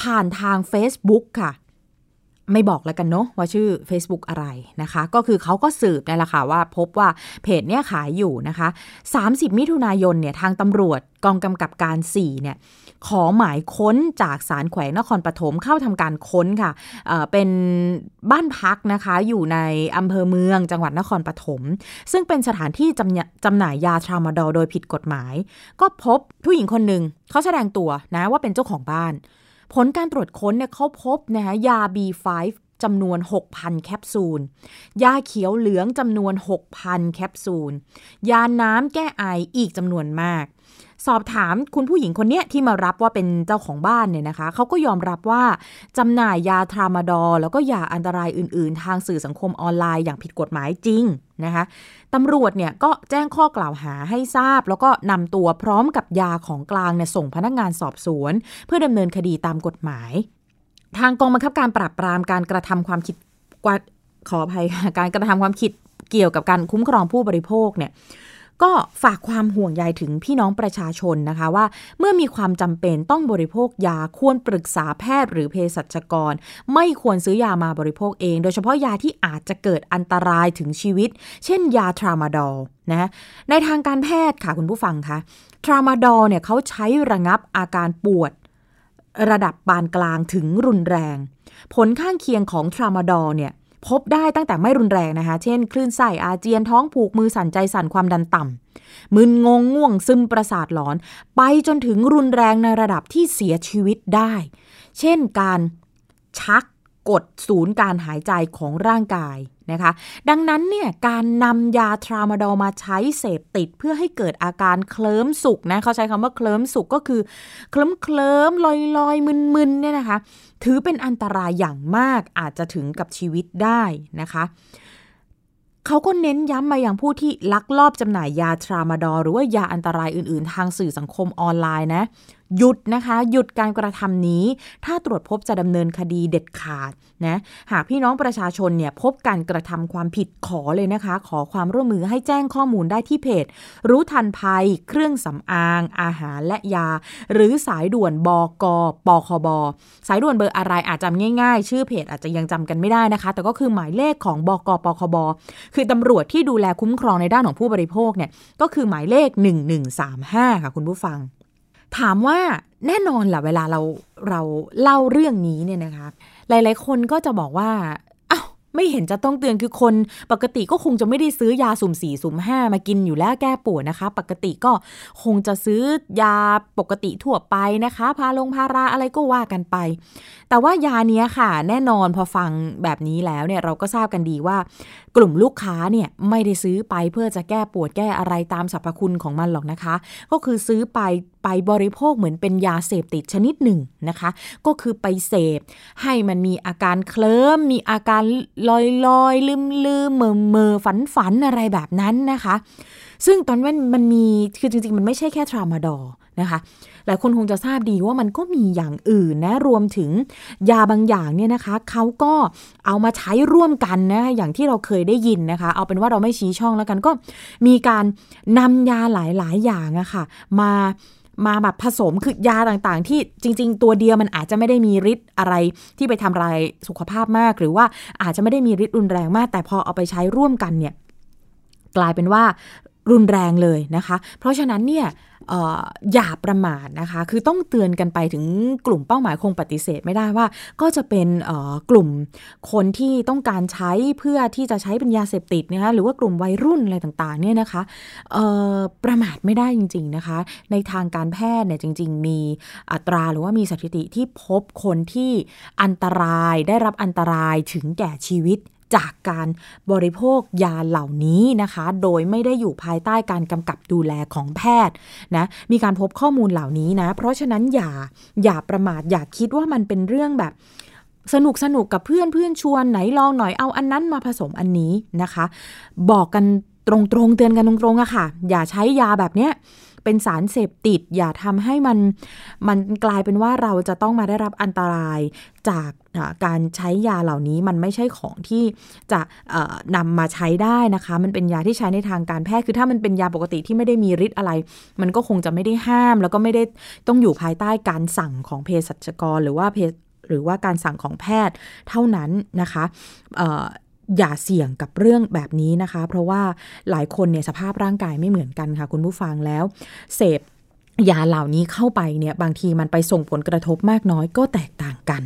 Speaker 1: ผ่านทาง Facebook ค่ะ ไม่บอกแล้วกันเนาะว่าชื่อ Facebook อะไรนะคะ ก็คือเขาก็สืบนี่แหละค่ะว่าพบว่าเพจเนี้ยขายอยู่นะคะ 30 มิถุนายนเนี่ยทางตำรวจกองกำกับการ 4 เนี่ยขอหมายค้นจากศาลแขวงนครปฐมเข้าทำการค้นค่ะเเป็นบ้านพักนะคะอยู่ในอำเภอเมืองจังหวัดนครปฐมซึ่งเป็นสถานที่จำจำหน่ายยาทรามาดอโดยผิดกฎหมาย ก็พบผู้หญิงคนหนึ่งเขาแสดงตัวนะว่าเป็นเจ้าของบ้าน ผลการตรวจค้นเนี่ยเขาพบนะคะยา B5 จำนวน 6,000 แคปซูล ยาเขียวเหลืองจำนวน 6,000 แคปซูล ยาน้ำแก้ไออีกจำนวนมาก สอบถามคุณผู้หญิงคนนี้ที่มารับว่าเป็นเจ้าของบ้านเนี่ยนะคะเขาก็ยอมรับว่าจำหน่ายยาทรามาดอลแล้วก็ยาอันตรายอื่น ๆ ทางสื่อสังคมออนไลน์อย่างผิดกฎหมายจริงนะคะตำรวจเนี่ยก็แจ้งข้อกล่าวหาให้ทราบ แล้วก็นำตัวพร้อมกับยาของกลางเนี่ยส่งพนักงานสอบสวน เพื่อดำเนินคดีตามกฎหมาย ทางกองบังคับการปราบปรามการกระทำความผิดขออภัยการกระทำความผิดเกี่ยวกับการคุ้มครองผู้บริโภคเนี่ย ก็ฝากความห่วงใยถึงพี่น้องประชาชนนะคะว่า เมื่อมีความจำเป็นต้องบริโภคยาควรปรึกษาแพทย์หรือเภสัชกร ไม่ควรซื้อยามาบริโภคเอง โดยเฉพาะยาที่อาจจะเกิดอันตรายถึงชีวิต เช่นยาทรามาดอลนะในทางการแพทย์ค่ะคุณผู้ฟังคะทรามาดอลเนี่ยเขาใช้ระงับอาการปวด ระดับปานกลางถึงรุนแรง ผลข้างเคียงของทรามาดอลเนี่ย พบได้ตั้งแต่ไม่รุนแรงนะคะ เช่น คลื่นไส้อาเจียนท้องผูกมือสั่นใจสั่นความดันต่ำมึนงงง่วงซึมประสาทหลอน ไปจนถึงรุนแรงในระดับที่เสียชีวิตได้ เช่นการชักกดศูนย์การหายใจของร่างกาย นะคะ ดังนั้นเนี่ยการนำยาทรามาดอลมาใช้เสพติดเพื่อให้เกิดอาการเคลิ้มสุกนะเขาใช้คำว่าเคลิ้มสุกก็คือ เคลิ้มเคลิ้มลอยลอยมึนมึนเนี่ยนะคะ ถือเป็นอันตรายอย่างมากอาจจะถึงกับชีวิตได้นะคะเขาก็เน้นย้ำมาอย่างผู้ที่ลักลอบจำหน่ายยาทรามาดอหรือว่ายาอันตรายอื่น ๆ ทางสื่อสังคมออนไลน์นะ หยุดนะคะ หยุดการกระทำนี้ ถ้าตรวจพบจะดำเนินคดีเด็ดขาดนะหากพี่น้องประชาชนเนี่ยพบการกระทำความผิดขอเลยนะคะ ขอความร่วมมือให้แจ้งข้อมูลได้ที่เพจ รู้ทันภัย เครื่องสำอาง อาหารและยา หรือสายด่วนบกปคบ สายด่วนเบอร์อะไรอาจจำง่ายๆ ชื่อเพจอาจจะยังจำกันไม่ได้นะคะ แต่ก็คือหมายเลขของบกปคบ คือตำรวจที่ดูแลคุ้มครองในด้านของผู้บริโภคเนี่ยก็คือหมายเลข 1135 ค่ะคุณผู้ฟัง ถามว่าแน่นอนแหละเวลาเราเราเล่าเรื่องนี้เนี่ยนะคะ หลายๆ คนก็จะบอกว่าอ้าวไม่เห็นจะต้องเตือนคือคนปกติก็คงจะไม่ได้ซื้อยาสุ่มสี่สุ่มห้ามากินอยู่แล้วแก้ปวดนะคะ ปกติก็คงจะซื้อยาปกติทั่วไปนะคะ พาลงพาราอะไรก็ว่ากันไป แต่ว่ายาเนี้ยค่ะ แน่นอนพอฟังแบบนี้แล้วเนี่ยเราก็ทราบกันดีว่า กลุ่มลูกค้าเนี่ยไม่ได้ซื้อไปเพื่อจะแก้ปวดแก้อะไรตามสรรพคุณของมันหรอกนะคะ ก็คือซื้อไปไปบริโภคเหมือนเป็นยาเสพติดชนิดหนึ่งนะคะ ก็คือไปเสพ ให้มันมีอาการเคลิ้มมีอาการลอยลอยลืมลืมเมอเมอฝันฝันอะไรแบบนั้นนะคะ ซึ่งตอนนั้นมันมีคือจริงๆ มันไม่ใช่แค่ทรามาดอนะคะ หลายคนคงจะทราบดีว่ามันก็มีอย่างอื่นนะรวมถึงยาบางอย่างเนี่ยนะคะเขาก็เอามาใช้ร่วมกันนะอย่างที่เราเคยได้ยินนะคะ เอาเป็นว่าเราไม่ชี้ช่องแล้วกันก็มีการนำยาหลายๆ อย่างอะคะ่ะมามาแบบผสมคือยาต่างๆ ที่จริง ๆ ตัวเดียวมันอาจจะไม่ได้มีฤทธิ์อะไรที่ไปทำลายสุขภาพมาก หรือว่าอาจจะไม่ได้มีฤทธิ์รุนแรงมาก แต่พอเอาไปใช้ร่วมกันเนี่ย กลายเป็นว่ารุนแรงเลยนะคะ เพราะฉะนั้นเนี่ย อย่าประมาทนะคะ คือต้องเตือนกันไปถึงกลุ่มเป้าหมายคงปฏิเสธไม่ได้ว่า ก็จะเป็นกลุ่มคนที่ต้องการใช้เพื่อที่จะใช้เป็นยาเสพติดนะคะหรือว่ากลุ่มวัยรุ่นอะไรต่างๆเนี่ยนะคะประมาทไม่ได้จริง ๆนะคะ ในทางการแพทย์เนี่ยจริง ๆ มีอัตราหรือว่ามีสถิติที่พบคนที่อันตรายได้รับอันตรายถึงแก่ชีวิต จากการบริโภคยาเหล่านี้นะคะ โดยไม่ได้อยู่ภายใต้การกำกับดูแลของแพทย์นะมีการพบข้อมูลเหล่านี้นะ เพราะฉะนั้นอย่าอย่าประมาทอย่าคิดว่ามันเป็นเรื่องแบบสนุกสนุกกับเพื่อนเพื่อนชวนไหนลองหน่อยเอาอันนั้นมาผสมอันนี้นะคะ บอกกันตรงๆเตือนกันตรงๆอะค่ะ อย่าใช้ยาแบบเนี้ย เป็นสารเสพติด อย่าทำให้มันมันกลายเป็นว่าเราจะต้องมาได้รับอันตรายจากการใช้ยาเหล่านี้มันไม่ใช่ของที่จะนำมาใช้ได้นะคะ มันเป็นยาที่ใช้ในทางการแพทย์คือถ้ามันเป็นยาปกติที่ไม่ได้มีฤทธิ์อะไร มันก็คงจะไม่ได้ห้าม แล้วก็ไม่ได้ต้องอยู่ภายใต้การสั่งของเภสัชกรหรือว่าหรือว่าการสั่งของแพทย์เท่านั้นนะคะ อย่าเสี่ยงกับเรื่องแบบนี้นะคะ เพราะว่าหลายคนเนี่ยสภาพร่างกายไม่เหมือนกันค่ะ คุณผู้ฟังแล้วเสพยาเหล่านี้เข้าไปเนี่ยบางทีมันไปส่งผลกระทบมากน้อยก็แตกต่างกัน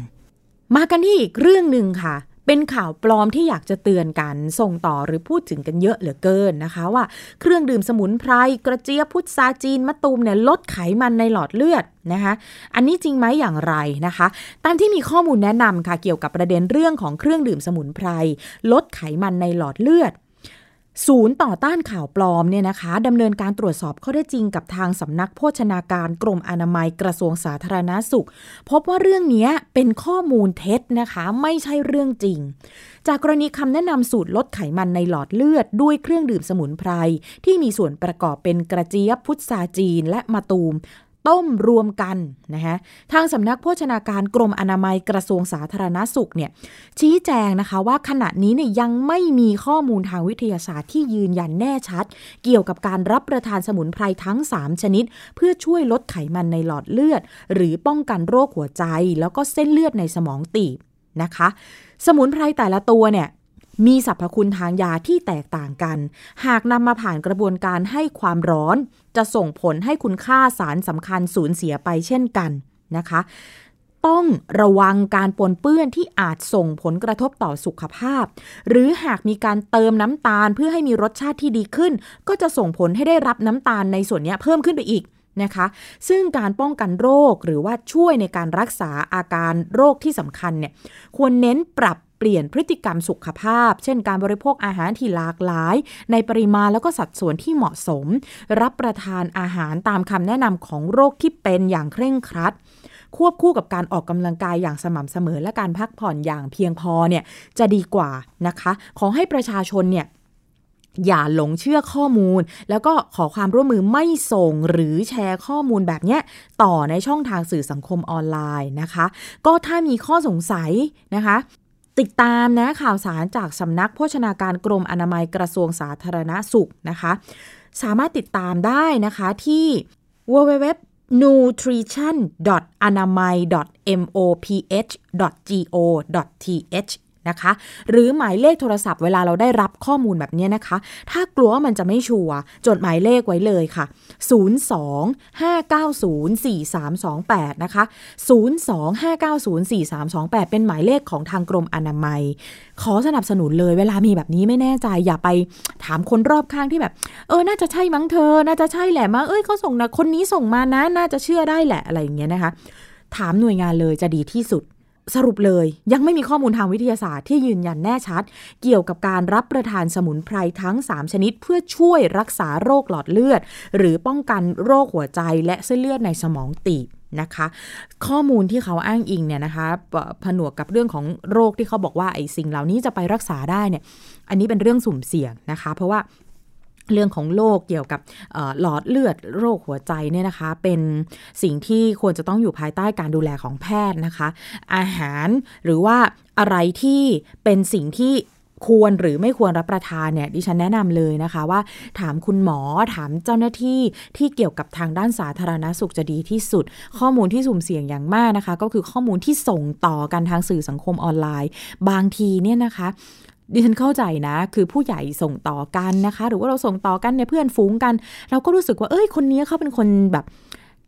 Speaker 1: มากันที่อีกเรื่องหนึ่งค่ะ เป็นข่าวปลอมที่อยากจะเตือนกันส่งต่อหรือพูดถึงกันเยอะเหลือเกินนะคะ ว่าเครื่องดื่มสมุนไพรกระเจี๊ยบพุทราจีนมะตูมเนี่ยลดไขมันในหลอดเลือดนะคะอันนี้จริงไหมอย่างไรนะคะ ตามที่มีข้อมูลแนะนำค่ะเกี่ยวกับประเด็นเรื่องของเครื่องดื่มสมุนไพรลดไขมันในหลอดเลือด ศูนย์ต่อต้านข่าวปลอมเนี่ยนะคะดำเนินการตรวจสอบข้อได้จริงกับทางสำนักโภชนาการกรมอนามัยกระทรวงสาธารณาสุข พบว่าเรื่องนี้เป็นข้อมูลเท็จนะคะ ไม่ใช่เรื่องจริง จากกรณีคำแนะนำสูตรลดไขมันในหลอดเลือด ด้วยเครื่องดื่มสมุนไพร ที่มีส่วนประกอบเป็นกระเจี๊ยบพุทราจีนและมะตูม ต้มรวมกันนะคะทางสำนักโภชนาการกรมอนามัยกระทรวงสาธารณาสุขเนี่ยชี้แจงนะคะว่าขณะนี้เนี่ยยังไม่มีข้อมูลทางวิทยาศาสตร์ที่ยืนยันแน่ชัด เกี่ยวกับการรับประทานสมุนไพรทั้ง 3 ชนิด เพื่อช่วยลดไขมันในหลอดเลือด หรือป้องกันโรคหัวใจ แล้วก็เส้นเลือดในสมองตีบนะคะ สมุนไพรแต่ละตัวเนี่ย มีสรรพคุณทางยาที่แตกต่างกัน หากนำมาผ่านกระบวนการให้ความร้อน จะส่งผลให้คุณค่าสารสำคัญสูญเสียไปเช่นกันนะคะ ต้องระวังการปนเปื้อนที่อาจส่งผลกระทบต่อสุขภาพ หรือหากมีการเติมน้ำตาลเพื่อให้มีรสชาติที่ดีขึ้น ก็จะส่งผลให้ได้รับน้ำตาลในส่วนนี้เพิ่มขึ้นไปอีกนะคะซึ่งการป้องกันโรคหรือว่าช่วยในการรักษาอาการโรคที่สำคัญเนี่ยควรเน้นปรับ เปลี่ยนพฤติกรรมสุขภาพ เช่น การบริโภคอาหารที่หลากหลาย ในปริมาณแล้วก็สัดส่วนที่เหมาะสม รับประทานอาหารตามคำแนะนำของโรคที่เป็นอย่างเคร่งครัด ควบคู่กับการออกกำลังกายอย่างสม่ำเสมอและการพักผ่อนอย่างเพียงพอเนี่ยจะดีกว่านะคะ ขอให้ประชาชนเนี่ยอย่าหลงเชื่อข้อมูล แล้วก็ขอความร่วมมือไม่ส่งหรือแชร์ข้อมูลแบบนี้ต่อในช่องทางสื่อสังคมออนไลน์นะคะ ก็ถ้ามีข้อสงสัยนะคะ ติดตามนะข่าวสารจากสำนักโภชนาการกรมอนามัยกระทรวงสาธารณสุขนะคะ สามารถติดตามได้นะคะที่ www nutrition anamai moph go th นะคะ หรือหมายเลขโทรศัพท์เวลาเราได้รับข้อมูลแบบนี้นะคะ ถ้ากลัวว่ามันจะไม่ชัวร์จดหมายเลขไว้เลยค่ะ 02-590-4328 นะคะ 02-590-4328 เป็นหมายเลขของทางกรมอนามัย ขอสนับสนุนเลยเวลามีแบบนี้ไม่แน่ใจอย่าไปถามคนรอบข้างที่แบบ เออ น่าจะใช่มั้งเธอ น่าจะใช่แหละมั้งเอ้ยเขาส่งนะคนนี้ส่งมานะ น่าจะเชื่อได้แหละอะไรอย่างเงี้ยนะคะ ถามหน่วยงานเลยจะดีที่สุด สรุปเลยยังไม่มีข้อมูลทางวิทยาศาสตร์ที่ยืนยันแน่ชัด เกี่ยวกับการรับประทานสมุนไพรทั้ง 3 ชนิด เพื่อช่วยรักษาโรคหลอดเลือด หรือป้องกันโรคหัวใจและเส้นเลือดในสมองตีบนะคะ ข้อมูลที่เขาอ้างอิงเนี่ยนะคะผนวกกับเรื่องของโรคที่เขาบอกว่าไอ้สิ่งเหล่านี้จะไปรักษาได้เนี่ยอันนี้เป็นเรื่องสุ่มเสี่ยงนะคะ เพราะว่า เรื่องของโรคเกี่ยวกับหลอดเลือดโรคหัวใจเนี่ยนะคะ เป็นสิ่งที่ควรจะต้องอยู่ภายใต้การดูแลของแพทย์นะคะ อาหารหรือว่าอะไรที่เป็นสิ่งที่ควรหรือไม่ควรรับประทานเนี่ยดิฉันแนะนำเลยนะคะว่า ถามคุณหมอถามเจ้าหน้าที่ที่เกี่ยวกับทางด้านสาธารณสุขจะดีที่สุด ข้อมูลที่สุ่มเสี่ยงอย่างมากนะคะ ก็คือข้อมูลที่ส่งต่อกันทางสื่อสังคมออนไลน์ บางทีเนี่ยนะคะ ดิฉันเข้าใจนะ คือผู้ใหญ่ส่งต่อกันนะคะ หรือว่าเราส่งต่อกันเนี่ยเพื่อนฝูงกัน เราก็รู้สึกว่าเอ้ยคนนี้เขาเป็นคนแบบ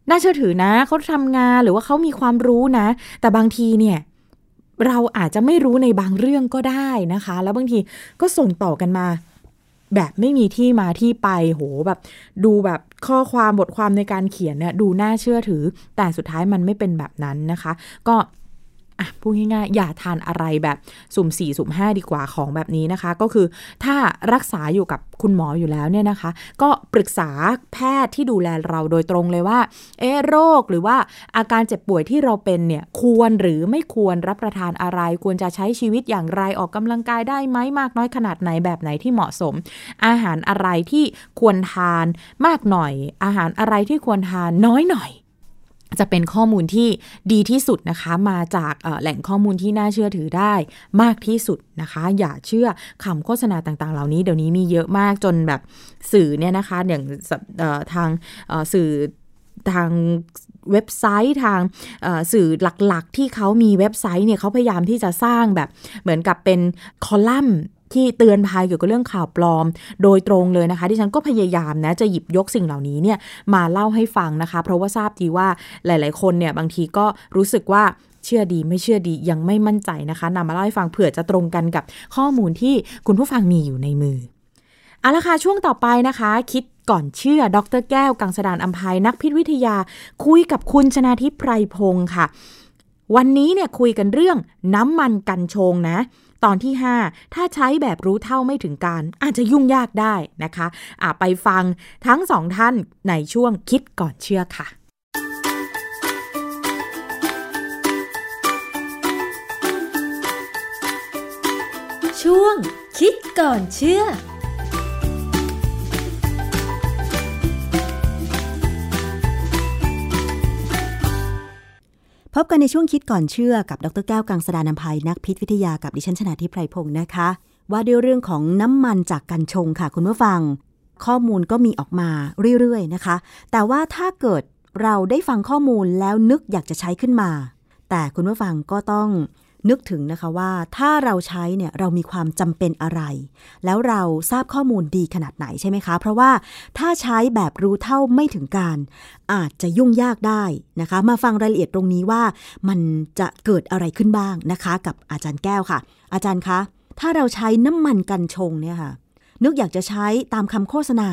Speaker 1: น่าเชื่อถือนะเขาทำงานหรือว่าเขามีความรู้นะ แต่บางทีเนี่ยเราอาจจะไม่รู้ในบางเรื่องก็ได้นะคะ แล้วบางทีก็ส่งต่อกันมา แบบไม่มีที่มาที่ไปโหแบบ ดูแบบข้อความบทความในการเขียนเนี่ยดูน่าเชื่อถือ แต่สุดท้ายมันไม่เป็นแบบนั้นนะคะ ก็ อะพูดง่ายๆ อย่าทานอะไรแบบสุ่มสี่สุ่มห้าดีกว่าของแบบนี้นะคะ ก็คือถ้ารักษาอยู่กับคุณหมออยู่แล้วเนี่ยนะคะ ก็ปรึกษาแพทย์ที่ดูแลเราโดยตรงเลยว่า เออโรคหรือว่าอาการเจ็บป่วยที่เราเป็นเนี่ยควรหรือไม่ควรรับประทานอะไร ควรจะใช้ชีวิตอย่างไรออกกำลังกายได้ไหมมากน้อยขนาดไหนแบบไหนที่เหมาะสม อาหารอะไรที่ควรทานมากหน่อย อาหารอะไรที่ควรทานน้อยหน่อย จะเป็นข้อมูลที่ดีที่สุดนะคะ มาจากแหล่งข้อมูลที่น่าเชื่อถือได้มากที่สุดนะคะ อย่าเชื่อคำโฆษณาต่างๆ เหล่านี้เดี๋ยวนี้มีเยอะมากจนแบบสื่อเนี่ยนะคะอย่างทางสื่อทางเว็บไซต์ทางสื่อหลักๆ ที่เขามีเว็บไซต์เนี่ยเขาพยายามที่จะสร้างแบบเหมือนกับเป็นคอลัมน์ ที่เตือนภัยเกี่ยวกับเรื่องข่าวปลอม โดยตรงเลยนะคะ ที่ฉันก็พยายามนะจะหยิบยกสิ่งเหล่านี้เนี่ยมาเล่าให้ฟังนะคะ เพราะว่าทราบดีว่าหลาย ๆ คนเนี่ยบางทีก็รู้สึกว่าเชื่อดีไม่เชื่อดียังไม่มั่นใจนะคะนำมาเล่าให้ฟังเผื่อจะตรงกันกับข้อมูลที่คุณผู้ฟังมีอยู่ในมือเอาละค่ะช่วงต่อไปนะคะ คิดก่อนเชื่อ ดรแก้ว กังสดานอัมภัยนักพิษวิทยา คุยกับคุณชนาทิพไพรพงศ์ค่ะ วันนี้เนี่ยคุยกันเรื่องน้ำมันกันชงนะ ตอนที่ 5 ถ้าใช้แบบรู้เท่าไม่ถึงการ อาจจะยุ่งยากได้นะคะะไปฟังทั้งสองท่านในช่วงคิดก่อนเชื่อค่ะ
Speaker 7: ช่วงคิดก่อนเชื่อ
Speaker 8: พบกันในช่วงคิดก่อนเชื่อกับดรแก้วกังสดานนภัยนักพิษวิทยากับดิฉันชนาทิพไพรพงศ์นะคะ ว่าด้วยเรื่องของน้ำมันจากกัญชงค่ะคุณผู้ฟัง ข้อมูลก็มีออกมาเรื่อยๆนะคะ แต่ว่าถ้าเกิดเราได้ฟังข้อมูลแล้วนึกอยากจะใช้ขึ้นมา แต่คุณผู้ฟังก็ต้อง นึกถึงนะคะว่าถ้าเราใช้เนี่ยเรามีความจำเป็นอะไร แล้วเราทราบข้อมูลดีขนาดไหนใช่ไหมคะ เพราะว่าถ้าใช้แบบรู้เท่าไม่ถึงการ อาจจะยุ่งยากได้นะคะ มาฟังรายละเอียดตรงนี้ว่ามันจะเกิดอะไรขึ้นบ้างนะคะ กับอาจารย์แก้วค่ะ อาจารย์คะ ถ้าเราใช้น้ำมันกันชงเนี่ยค่ะนึกอยากจะใช้ตามคำโฆษณา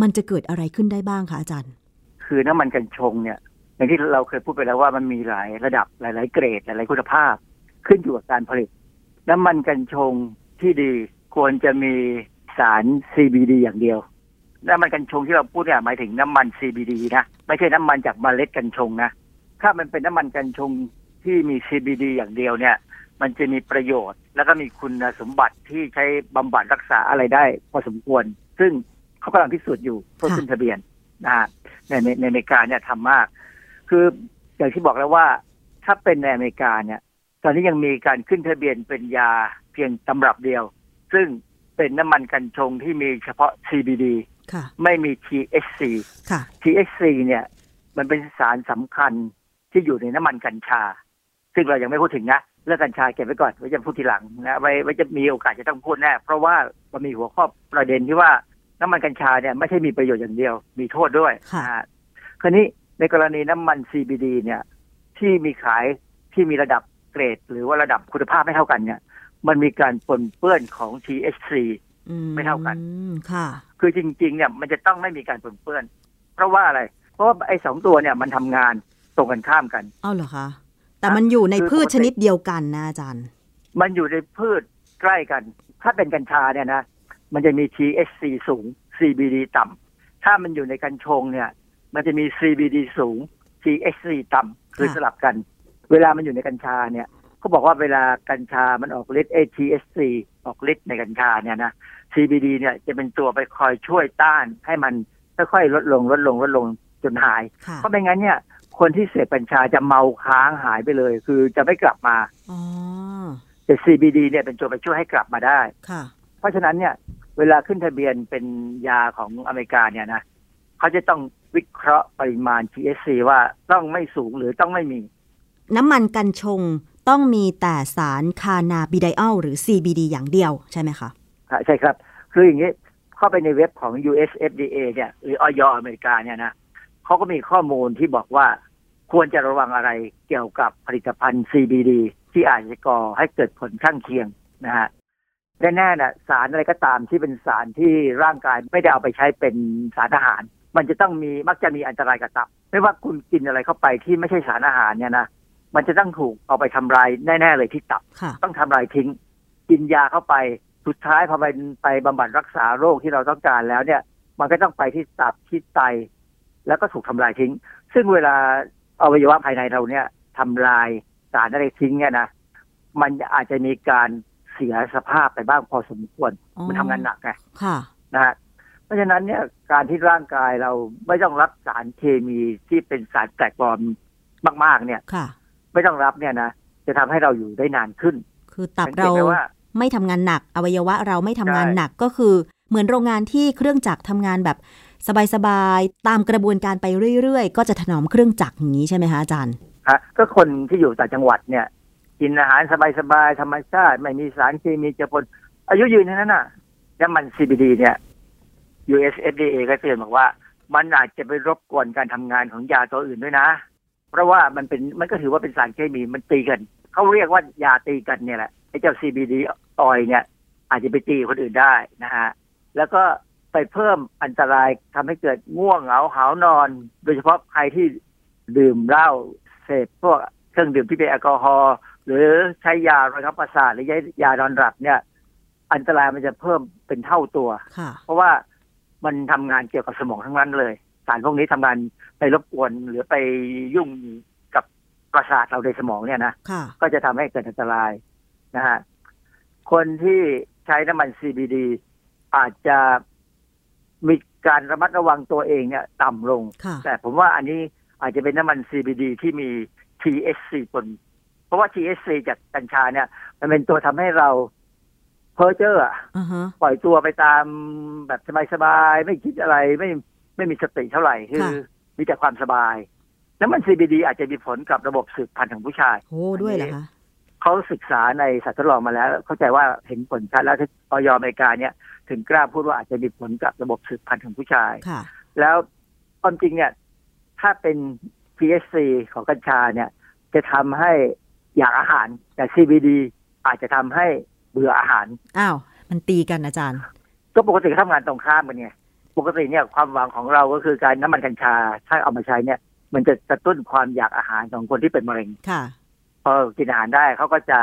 Speaker 8: มันจะเกิดอะไรขึ้นได้บ้างคะอาจารย์
Speaker 9: คือน้ำมันกันชงเนี่ยอย่างที่เราเคยพูดไปแล้วว่ามันมีหลายระดับหลาย ๆ เกรดหลาย ๆ คุณภาพ ขึ้นอยู่กับการผลิต น้ำมันกัญชงที่ดีควรจะมีสาร CBD อย่างเดียว น้ำมันกัญชงที่เราพูดเนี่ยหมายถึงน้ำมัน CBD นะ ไม่ใช่น้ำมันจากเมล็ดกัญชงนะ ถ้ามันเป็นน้ำมันกัญชงที่มี CBD อย่างเดียวเนี่ย มันจะมีประโยชน์ แล้วก็มีคุณสมบัติที่ใช้บำบัดรักษาอะไรได้ พอสมควร ซึ่งเขากำลังพิสูจน์อยู่เพื่อขึ้นทะเบียนนะฮะในในอเมริกาเนี่ยทำมาก คืออย่างที่บอกแล้วว่าถ้าเป็นในอเมริกาเนี่ย อนนี้ยังมีการขึ้นทะเบียนเป็นยาเพียงตำรับเดียว ซึ่งเป็นน้ำมันกัญชงที่มีเฉพาะ CBD ไม่มี THC THC เนี่ย มันเป็นสารสำคัญที่อยู่ในน้ำมันกัญชา ซึ่งเรายังไม่พูดถึงนะเรื่องกัญชาเก็บไว้ก่อนไว้จะพูดทีหลังนะไว้ไว้จะมีโอกาสจะต้องพูดแน่เพราะว่ามันมีหัวข้อประเด็นที่ว่าน้ำมันกัญชาเนี่ยไม่ใช่มีประโยชน์อย่างเดียว มีโทษด้วยนะฮะคราวนี้ในกรณีน้ำมัน CBD เนี่ย ที่มีขายที่มีระดับ เกรด หรือว่าระดับคุณภาพไม่เท่ากันเนี่ย มันมีการปนเปื้อนของ THC ไม่เท่ากัน
Speaker 8: ค่ะ
Speaker 9: คือจริง ๆ เนี่ยมันจะต้องไม่มีการปนเปื้อน เพราะว่าอะไร เพราะว่าไอ้สองตัวเนี่ยมันทำงานตรงกันข้ามกัน
Speaker 8: เอาเหรอคะ แต่มันอยู่ใน
Speaker 9: คือ
Speaker 8: พืช
Speaker 9: ปกติ
Speaker 8: ชนิดเดียวกันนะอาจารย์
Speaker 9: มันอยู่ในพืชใกล้กัน ถ้าเป็นกัญชาเนี่ยนะ มันจะมี THC สูง CBD ต่ำถ้ามันอยู่ในกัญชงเนี่ย มันจะมี CBD สูง THC ต่ำคือสลับกัน เวลามันอยู่ในกัญชาเนี่ยเขาบอกว่าเวลากัญชามันออกฤทธิ์ THC ออกฤทธิ์ในกัญชาเนี่ยนะ CBD เนี่ยจะเป็นตัวไปคอยช่วยต้านให้มันค่อยๆลดลงลดลงลดลงจนหาย เพราะไม่งั้นเนี่ย คนที่เสพกัญชาจะเมาค้างหายไปเลย คือจะไม่กลับมา
Speaker 8: อ๋อ
Speaker 9: แต่ CBD เนี่ยเป็นตัวไปช่วยให้กลับมาได้
Speaker 8: ค่ะ
Speaker 9: เพราะฉะนั้นเนี่ย เวลาขึ้นทะเบียนเป็นยาของอเมริกาเนี่ยนะเขาจะต้องวิเคราะห์ปริมาณ THC ว่าต้องไม่สูงหรือต้องไม่มี
Speaker 8: น้ำมันกัญชงต้องมีแต่สารคานาบิไดอัลหรือ CBD อย่างเดียวใช่ไหมคะ
Speaker 9: ค่ะใช่ครับ คืออย่างนี้เข้าไปในเว็บของ US FDA เนี่ยหรือออยอเมริกาเนี่ยนะเขาก็มีข้อมูลที่บอกว่าควรจะระวังอะไรเกี่ยวกับผลิตภัณฑ์ CBD ที่อาจจะก่อให้เกิดผลข้างเคียงนะฮะแน่ๆนะสารอะไรก็ตามที่เป็นสารที่ร่างกายไม่ได้เอาไปใช้เป็นสารอาหาร มันจะต้องมีมักจะมีอันตรายกับตับ ไม่ว่าคุณกินอะไรเข้าไปที่ไม่ใช่สารอาหารเนี่ยนะ มันจะต้องถูกเอาไปทำลายแน่ ๆ เลยที่ตับ
Speaker 8: ค่ะ
Speaker 9: ต้องทำลายทิ้ง กินยาเข้าไปสุดท้ายพอไปไปบำบัดรักษาโรคที่เราต้องการแล้วเนี่ย มันก็ต้องไปที่ตับที่ไต แล้วก็ถูกทำลายทิ้ง ซึ่งเวลาอวัยวะภายในเราเนี่ยทำลายสารอะไรทิ้งเนี่ยนะมันอาจจะมีการเสียสภาพไปบ้างพอสมควร
Speaker 8: อ๋อ
Speaker 9: มันทำงานหนักไง
Speaker 8: ค่ะ
Speaker 9: นะฮะเพราะฉะนั้นเนี่ยการที่ร่างกายเราไม่ต้องรับสารเคมีที่เป็นสารแปลกปลอมมาก ๆ เนี่ย
Speaker 8: ค่ะ
Speaker 9: ไม่ต้องรับเนี่ยนะจะทำให้เราอยู่ได้นานขึ้น
Speaker 8: คือตับ
Speaker 9: สังเก
Speaker 8: เรา
Speaker 9: ตไหมว่า
Speaker 8: ไม่ทำงานหนักอวัยวะเราไม่ทำงาน
Speaker 9: ใช่
Speaker 8: หนักก็คือ เหมือนโรงงานที่เครื่องจักรทำงานแบบสบายๆตามกระบวนการไปเรื่อยๆ ก็จะถนอมเครื่องจักรอย่างนี้ใช่ไหมคะอาจารย์
Speaker 9: ฮะก็คนที่อยู่ต่างจังหวัดเนี่ยกินอาหารสบายๆธรรมชาติ ไม่มีสารเคมีเจือปนอายุยืนเท่านั้นน่ะน้ำมัน CBD เนี่ย US FDA ก็เตือนบอกว่า มันอาจจะไปรบกวนการทำงานของยาตัวอื่นด้วยนะ เพราะว่ามันเป็นมันก็ถือว่าเป็นสารเคมีมันตีกันเขาเรียกว่ายาตีกันเนี่ยแหละไอ้เจ้า CBD ออยเนี่ย อาจจะไปตีคนอื่นได้นะฮะแล้วก็ไปเพิ่มอันตรายทำให้เกิดง่วงเหงาหาวนอน โดยเฉพาะใครที่ดื่มเหล้าเสพพวกเครื่องดื่มที่เป็นแอลกอฮอล์หรือใช้ยาระงับประสาทหรือยานอนหลับเนี่ย อันตรายมันจะเพิ่มเป็นเท่าตัว
Speaker 8: ค่ะ
Speaker 9: เพราะว่ามันทำงานเกี่ยวกับสมองทั้งนั้นเลย สารพวกนี้ทำงานไปรบกวนหรือไปยุ่งกับประสาทเราในสมองเนี่ยนะ
Speaker 8: ค่ะ
Speaker 9: ก็จะทำให้เกิดอันตรายนะฮะคนที่ใช้น้ำมัน CBD อาจจะมีการระมัดระวังตัวเองเนี่ย ต่ำลง
Speaker 8: ค่ะ
Speaker 9: แต่ผมว่าอันนี้อาจจะเป็นน้ำมัน CBD ที่มี THC ปนเพราะว่า THC จากกัญชาเนี่ย มันเป็นตัวทำให้เราเพ้อเจ้ออะ
Speaker 8: อ่าฮะ
Speaker 9: ปล่อยตัวไปตามแบบสบายๆ ไม่คิดอะไรไม่ ไม่มีสติเท่าไหร่คือ
Speaker 8: ค่ะ
Speaker 9: มีแต่ความสบายแล้วมัน CBD อาจจะมีผลกับระบบสืบพันธุ์ของผู้ชาย
Speaker 8: โอ้ด้วยเหรอคะ
Speaker 9: เขาศึกษาในสัตว์ทดลองมาแล้ว เข้าใจว่าเห็นผลชัดแล้วที่ออยอเมริกาเนี่ย ถึงกล้าพูดว่าอาจจะมีผลกับระบบสืบพันธุ์ของผู้ชาย
Speaker 8: ค่ะ
Speaker 9: แล้วความจริงเนี่ย ถ้าเป็น THC ของกัญชาเนี่ย จะทำให้อยากอาหาร แต่ CBD อาจจะทำให้เบื่ออาหาร
Speaker 8: อ้าว มันตีกันอาจารย์
Speaker 9: ก็ปกติก็ทำงานตรงข้ามกันไง ปกติเนี่ยความหวังของเราก็คือการน้ำมันกัญชา ถ้าเอามาใช้เนี่ย มันจะกระตุ้นความอยากอาหารของคนที่เป็นมะเร็ง
Speaker 8: ค่ะ
Speaker 9: พอกินอาหารได้เขาก็จะ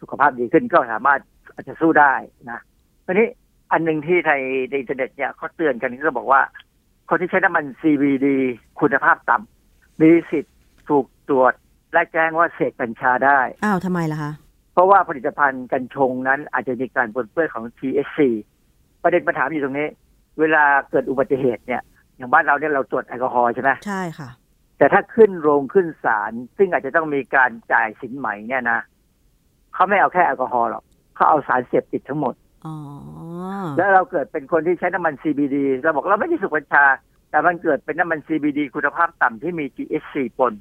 Speaker 9: สุขภาพดีขึ้นก็สามารถอาจจะสู้ได้นะทีนี้อันหนึ่งที่ในในอินเทอร์เน็ตเนี่ยเขาเตือนกันก็บอกว่า คนที่ใช้น้ำมัน CBD คุณภาพต่ำมีสิทธิ์ถูกตรวจและแจ้งว่าเสพกัญชาได้
Speaker 8: อ้าวทำไมล่ะคะ
Speaker 9: เพราะว่าผลิตภัณฑ์กัญชงนั้นอาจจะมีการปนเปื้อนของ THC ประเด็นปัญหาอยู่ตรงนี้ เวลาเกิดอุบัติเหตุเนี่ย อย่างบ้านเราเนี่ยเราตรวจแอลกอฮอล์ใช่ไหม
Speaker 8: ใช่ค่ะ
Speaker 9: แต่ถ้าขึ้นโรงขึ้นศาลซึ่งอาจจะต้องมีการจ่ายสินไหมเนี่ยนะเขาไม่เอาแค่แอลกอฮอล์หรอกเขาเอาสารเสพติดทั้งหมด
Speaker 8: อ๋อ
Speaker 9: แล้วเราเกิดเป็นคนที่ใช้น้ำมัน CBD เราบอกเราไม่ได้สูบกัญชา แต่มันเกิดเป็นน้ำมัน CBD คุณภาพต่ำที่มี THC ปน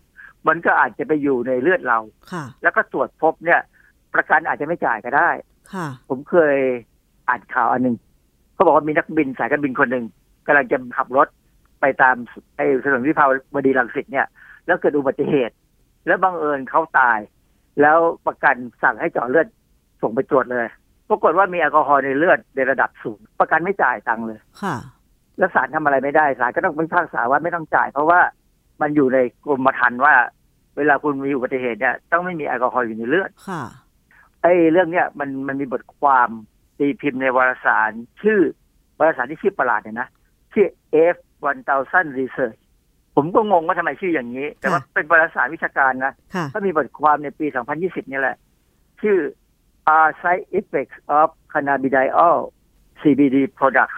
Speaker 9: มันก็อาจจะไปอยู่ในเลือดเรา
Speaker 8: ค่ะ
Speaker 9: แล้วก็ตรวจพบเนี่ย ประกันอาจจะไม่จ่ายก็ได้
Speaker 8: ค่ะ
Speaker 9: ผมเคยอ่านข่าวอันหนึ่ง เขาบอกว่ามีนักบินสายการบินคนหนึ่งกำลังจะขับรถไปตามไอ้ถนนวิภาวดีรังสิตเนี่ย แล้วเกิดอุบัติเหตุ แล้วบังเอิญเขาตาย แล้วประกันสั่งให้เจาะเลือดส่งไปตรวจเลยปรากฏว่ามีแอลกอฮอล์ในเลือดในระดับสูง ประกันไม่จ่ายตังค์เลย
Speaker 8: ค่ะ
Speaker 9: แล้วศาลทำอะไรไม่ได้ศาลก็ต้องพิพากษาว่าไม่ต้องจ่าย เพราะว่ามันอยู่ในกรมธรรม์ว่า เวลาคุณมีอุบัติเหตุเนี่ยต้องไม่มีแอลกอฮอล์อยู่ในเลือด
Speaker 8: ค่ะ
Speaker 9: ไอ้เรื่องเนี้ยมันมันมีบทความ ตีพิมพ์ในวารสาร ชื่อวารสารที่ชื่อประหลาดเนี่ยนะชื่อ F 1000 Research ผมก็งงว่าทำไมชื่ออย่างนี้ แต่ว่าเป็นวารสารวิชาการนะ
Speaker 8: ค่ะ
Speaker 9: ก็มีบทความในปี 2020เนี่ยแหละ ชื่อ Are Side Effects of Cannabidiol CBD Products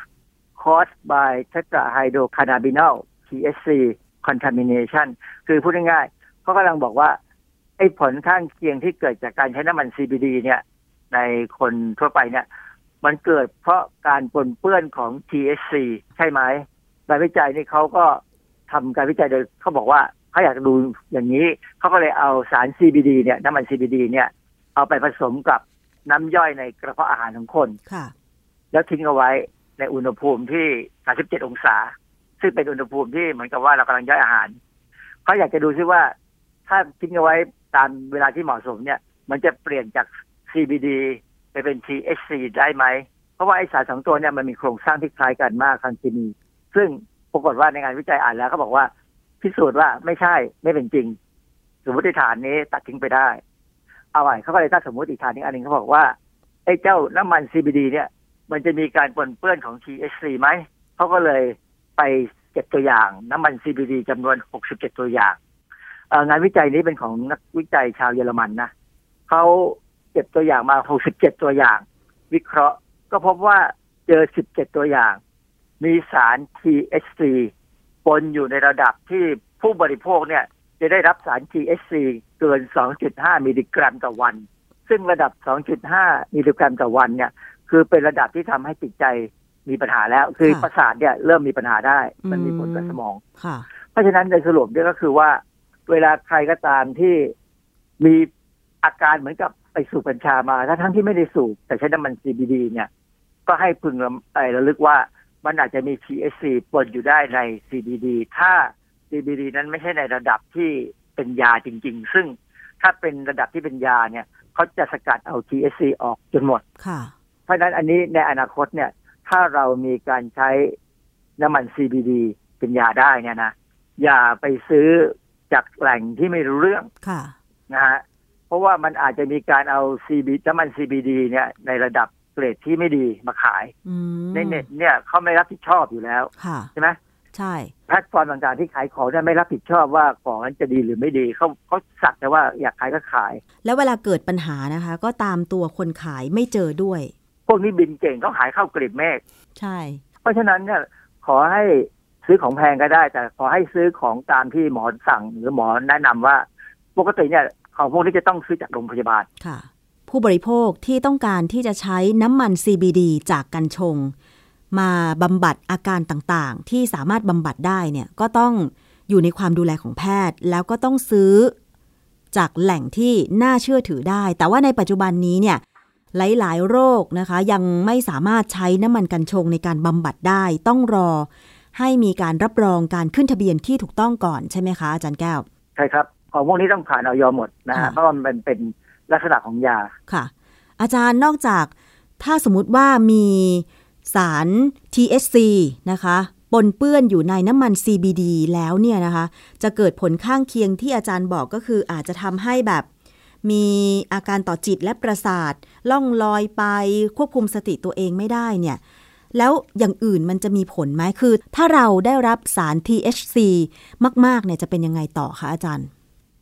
Speaker 9: Caused by Tetrahydrocannabinol THC Contamination คือพูดง่ายๆเขากำลังบอกว่า ไอ้ผลข้างเคียงที่เกิดจากการใช้น้ำมัน CBD เนี่ย ในคนทั่วไปเนี่ย มันเกิดเพราะการปนเปื้อนของ THC ใช่ไหมงานวิจัยนี่เขาก็ทำการวิจัยโดยเขาบอกว่าเขาอยากดูอย่างนี้ เขาก็เลยเอาสาร CBD เนี่ยน้ำมัน CBD เนี่ย เอาไปผสมกับน้ำย่อยในกระเพาะอาหารของคน
Speaker 8: ค่ะ
Speaker 9: แล้วทิ้งเอาไว้ในอุณหภูมิที่ 37 องศา ซึ่งเป็นอุณหภูมิที่เหมือนกับว่าเรากำลังย่อยอาหาร เขาอยากจะดูซิว่า ถ้าทิ้งเอาไว้ตามเวลาที่เหมาะสมเนี่ย มันจะเปลี่ยนจาก CBD ไปเป็น THC ได้ไหม เพราะว่าไอสารสองตัวเนี่ยมันมีโครงสร้างที่คล้ายกันมากทางเคมี ซึ่งปรากฏว่าในงานวิจัยอ่านแล้วเขาบอกว่าพิสูจน์ว่าไม่ใช่ไม่เป็นจริง สมมติฐานนี้ตัดทิ้งไปได้ เอาไว้เขาก็เลยตั้งสมมติฐานนี้อันหนึ่งเขาบอกว่าไอ้เจ้าน้ำมัน CBD เนี่ย มันจะมีการปนเปื้อนของ THC ไหมเขาก็เลยไปเก็บตัวอย่างน้ำมัน CBD จำนวน 67 ตัวอย่าง งานวิจัยนี้เป็นของนักวิจัยชาวเยอรมันนะเขา เก็บตัวอย่างมา67ตัวอย่าง วิเคราะห์ ก็พบว่าเจอ17ตัวอย่าง มีสาร THC ปนอยู่ในระดับที่ผู้บริโภคเนี่ยจะได้รับสาร THC เกิน 2.5 มิลลิกรัมต่อวัน ซึ่งระดับ 2.5 มิลลิกรัมต่อวันเนี่ย คือเป็นระดับที่ทำให้จิตใจมีปัญหาแล้ว คือ
Speaker 8: ค่ะ
Speaker 9: ประสาทเนี่ยเริ่มมีปัญหาได้ มันมีผลกับ
Speaker 8: อืม
Speaker 9: สมอง
Speaker 8: ค่ะ
Speaker 9: เพราะฉะนั้นในสรุปเนี่ยก็คือว่า เวลาใครก็ตามที่มีอาการเหมือนกับ ไปสูบกัญชามาถ้าทั้งที่ไม่ได้สูบแต่ใช้น้ำมัน CBD เนี่ย ก็ให้พึงระไอ้ระลึกว่ามันอาจจะมี THC ปนอยู่ได้ใน CBD ถ้า CBD นั้นไม่ใช่ในระดับที่เป็นยาจริง ๆ ซึ่งถ้าเป็นระดับที่เป็นยาเนี่ยเขาจะสกัดเอา THC ออกจนหมด
Speaker 8: ค่ะ
Speaker 9: เพราะฉะนั้นอันนี้ในอนาคตเนี่ย ถ้าเรามีการใช้น้ำมัน CBD เป็นยาได้เนี่ยนะอย่าไปซื้อจากแหล่งที่ไม่รู้เรื่อง
Speaker 8: ค่ะ
Speaker 9: นะฮะเพ ราะว่ามันอาจจะมีการเอา CB น้ำมัน CBD เนี่ยในระดับเกรดที่ไม่ดีมาขาย
Speaker 8: อืม
Speaker 9: ในเน็ตเนี่ยเขาไม่รับผิดชอบอยู่แล้ว
Speaker 8: ค่ะ
Speaker 9: ใช่ไหม
Speaker 8: ใช่
Speaker 9: แพลตฟอร์มต่างๆที่ขายของเนี่ยไม่รับผิดชอบว่าของนั้นจะดีหรือไม่ดีเขาเขาสักแต่ว่าอยากขายก็ขาย
Speaker 8: แล้วเวลาเกิดปัญหานะคะ ก็ตามตัวคนขายไม่เจอด้วย
Speaker 9: พวกนี้บินเก่งเขาหายเข้ากลีบเมฆ
Speaker 8: ใช่
Speaker 9: เพราะฉะนั้นเนี่ยขอให้ซื้อของแพงก็ได้ แต่ขอให้ซื้อของตามที่หมอสั่งหรือหมอแนะนำว่า ปกติเนี่ย ของพวกนี้จะต้องซื้อจากโรงพยาบาล
Speaker 8: ค่ะ ผู้บริโภคที่ต้องการที่จะใช้น้ำมัน CBD จากกัญชง มาบำบัดอาการต่างๆ ที่สามารถบำบัดได้เนี่ยก็ต้องอยู่ในความดูแลของแพทย์ แล้วก็ต้องซื้อ จากแหล่งที่น่าเชื่อถือได้ แต่ว่าในปัจจุบันนี้เนี่ยหลายๆ โรคนะคะ ยังไม่สามารถใช้น้ำมันกัญชงในการบำบัดได้ ต้องรอให้มีการรับรองการขึ้นทะเบียนที่ถูกต้องก่อนใช่ไหมคะอาจารย์แก้ว
Speaker 9: ใช่ครับ ของพวกนี้ต้องผ่านออยหมดนะฮะ
Speaker 8: ค่ะ
Speaker 9: เพราะว่ามันเป็นลักษณะของยา
Speaker 8: ค่ะ อาจารย์นอกจากถ้าสมมุติว่ามีสาร THC นะคะปนเปื้อนอยู่ในน้ำมัน CBD แล้วเนี่ยนะคะ จะเกิดผลข้างเคียงที่อาจารย์บอกก็คืออาจจะทำให้แบบมีอาการต่อจิตและประสาทล่องลอยไปควบคุมสติตัวเองไม่ได้เนี่ย แล้วอย่างอื่นมันจะมีผลไหมคือ ถ้าเราได้รับสาร THC มาก ๆ เนี่ยจะเป็นยังไงต่อคะอาจารย์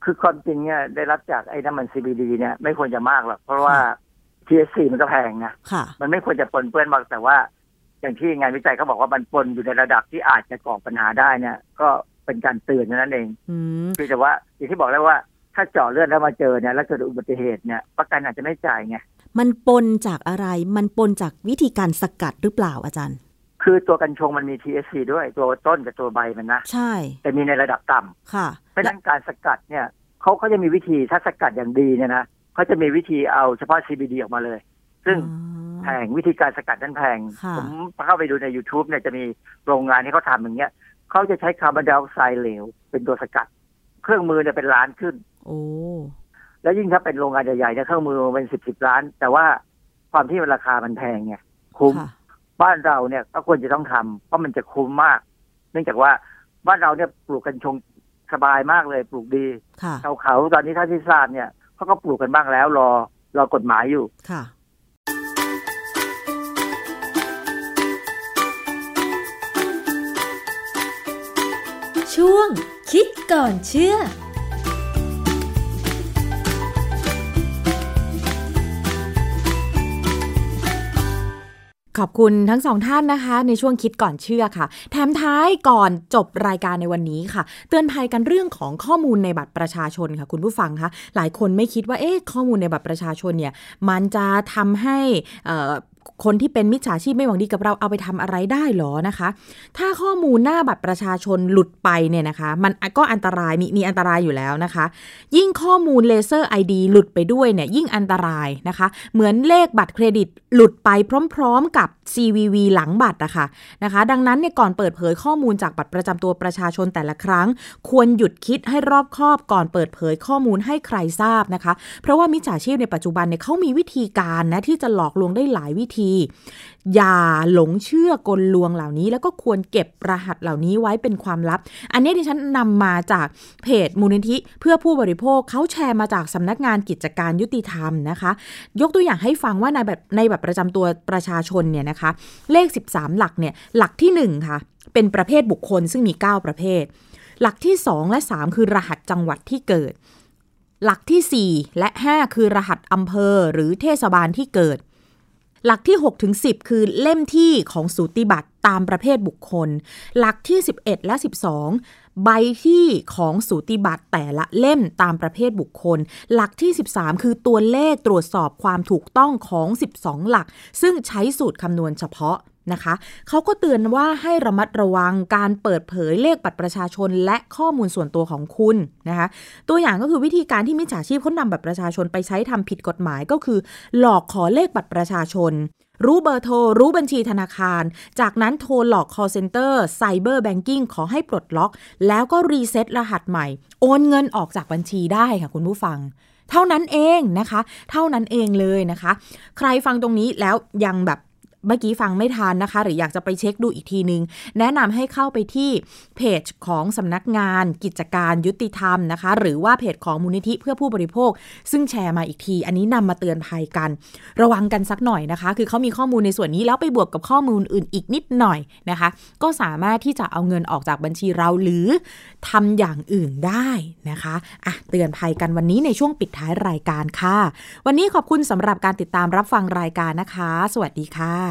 Speaker 9: คือความจริงเนี่ยได้รับจากไอ้น้ำมัน CBD เนี่ยไม่ควรจะมากหรอกเพราะว่า THC มันก็แพงนะ
Speaker 8: ค่ะ
Speaker 9: มันไม่ควรจะปนเปื้อนมากแต่ว่า อย่างที่งานวิจัยเขาบอกว่ามันปนอยู่ในระดับที่อาจจะก่อปัญหาได้เนี่ย ก็เป็นการเตือนเท่านั้นเอง
Speaker 8: อืม
Speaker 9: คือแต่ว่าอย่างที่บอกแล้วว่าถ้าเจาะเลือดแล้วมาเจอเนี่ยแล้วเกิดอุบัติเหตุเนี่ยประกันอาจจะไม่จ่ายไง
Speaker 8: มันปนจากอะไร มันปนจากวิธีการสกัดหรือเปล่าอาจารย์
Speaker 9: คือตัวกัญชงมันมี THC ด้วยตัวต้นกับตัวใบมันนะ
Speaker 8: ใช่
Speaker 9: แต่มีในระดับต่ำ
Speaker 8: ค่ะ
Speaker 9: เพราะฉะนั้นการสกัดเนี่ยเขาเขาจะมีวิธีถ้าสกัดอย่างดีเนี่ยนะเขาจะมีวิธีเอาเฉพาะ CBD ออกมาเลย ซึ่งแพงวิธีการสกัดนั้นแพง
Speaker 8: ค่ะ
Speaker 9: ผมเข้าไปดูใน YouTube เนี่ยจะมีโรงงานที่เขาทำอย่างเงี้ยเขาจะใช้คาร์บอนไดออกไซด์เหลว เป็นตัวสกัด เครื่องมือเนี่ยเป็นล้านขึ้น
Speaker 8: โอ้
Speaker 9: แล้วยิ่งถ้าเป็นโรงงานใหญ่ๆเนี่ยเครื่องมือเป็นสิบสิบล้าน แต่ว่าความที่ราคามันแพงไงคุ้ม บ้านเราเนี่ยก็ควรจะต้องทำเพราะมันจะคุ้มมาก เนื่องจากว่าบ้านเราเนี่ยปลูกกัญชงสบายมากเลยปลูกดี
Speaker 8: ค่ะ
Speaker 9: ชาวเขาตอนนี้ถ้าที่ทราบเนี่ยเขาก็ปลูกกันบ้างแล้วรอรอกฎหมายอยู่
Speaker 8: ค่ะ
Speaker 7: ช่วงคิดก่อนเชื่อ
Speaker 1: ขอบคุณทั้งสองท่านนะคะ ในช่วงคิดก่อนเชื่อค่ะ แถมท้ายก่อนจบรายการในวันนี้ค่ะ เตือนภัยกันเรื่องของข้อมูลในบัตรประชาชนค่ะ คุณผู้ฟังคะหลายคนไม่คิดว่าเอ๊ะข้อมูลในบัตรประชาชนเนี่ยมันจะทำให้อ่อ คนที่เป็นมิจฉาชีพไม่หวังดีกับเราเอาไปทำอะไรได้หรอนะคะ ถ้าข้อมูลหน้าบัตรประชาชนหลุดไปเนี่ยนะคะ มันก็อันตรายมีมีอันตรายอยู่แล้วนะคะ ยิ่งข้อมูลเลเซอร์ ID หลุดไปด้วยเนี่ยยิ่งอันตรายนะคะ เหมือนเลขบัตรเครดิตหลุดไปพร้อม ๆ กับ CVV หลังบัตรอะคะนะคะ ดังนั้นเนี่ยก่อนเปิดเผยข้อมูลจากบัตรประจำตัวประชาชนแต่ละครั้ง ควรหยุดคิดให้รอบคอบก่อนเปิดเผยข้อมูลให้ใครทราบนะคะ เพราะว่ามิจฉาชีพในปัจจุบันเนี่ยเขามีวิธีการนะที่จะหลอกลวงได้หลายวิธีอย่าหลงเชื่อกลลวงเหล่านี้ แล้วก็ควรเก็บรหัสเหล่านี้ไว้เป็นความลับ อันนี้ดิฉันนำมาจากเพจมูลนิธิเพื่อผู้บริโภคเขาแชร์มาจากสำนักงานกิจการยุติธรรมนะคะ ยกตัวอย่างให้ฟังว่าในแบบในแบบประจำตัวประชาชนเนี่ยนะคะ เลข 13 หลักเนี่ยหลักที่ 1 ค่ะ เป็นประเภทบุคคลซึ่งมี 9 ประเภท หลักที่ 2 และ 3 คือรหัสจังหวัดที่เกิดหลักที่ 4 และ 5 คือรหัสอำเภอหรือเทศบาลที่เกิด หลักที่ 6 ถึง 10 คือเล่มที่ของสูติบัตรตามประเภทบุคคล หลักที่ 11 และ 12 ใบที่ของสูติบัตรแต่ละเล่มตามประเภทบุคคล หลักที่ 13 คือตัวเลขตรวจสอบความถูกต้องของ 12 หลัก ซึ่งใช้สูตรคำนวณเฉพาะ นะคะเขาก็เตือนว่าให้ระมัดระวังการเปิดเผยเลขบัตรประชาชน และข้อมูลส่วนตัวของคุณนะคะตัวอย่างก็คือวิธีการที่มิจฉาชีพเขานำบัตรประชาชนไปใช้ทำผิดกฎหมายก็คือ หลอกขอเลขบัตรประชาชน รู้เบอร์โทร รู้บัญชีธนาคาร จากนั้นโทรหลอก call center cyber banking ขอให้ปลดล็อก แล้วก็รีเซ็ตรหัสใหม่ โอนเงินออกจากบัญชีได้ค่ะคุณผู้ฟังเท่านั้นเองนะคะ เท่านั้นเองเลยนะคะ ใครฟังตรงนี้แล้วยังแบบ เมื่อกี้ฟังไม่ทันนะคะ หรืออยากจะไปเช็คดูอีกทีนึง แนะนำให้เข้าไปที่เพจของสำนักงาน กิจการยุติธรรมนะคะ หรือว่าเพจของมูลนิธิเพื่อผู้บริโภค ซึ่งแชร์มาอีกที อันนี้นำมาเตือนภัยกัน ระวังกันสักหน่อยนะคะ คือเขามีข้อมูลในส่วนนี้แล้วไปบวกกับข้อมูลอื่นอีกนิดหน่อยนะคะ ก็สามารถที่จะเอาเงินออกจากบัญชีเราหรือทำอย่างอื่นได้นะคะอะเตือนภัยกันวันนี้ในช่วงปิดท้ายรายการค่ะ วันนี้ขอบคุณสำหรับการติดตามรับฟังรายการนะคะ สวัสดีค่ะ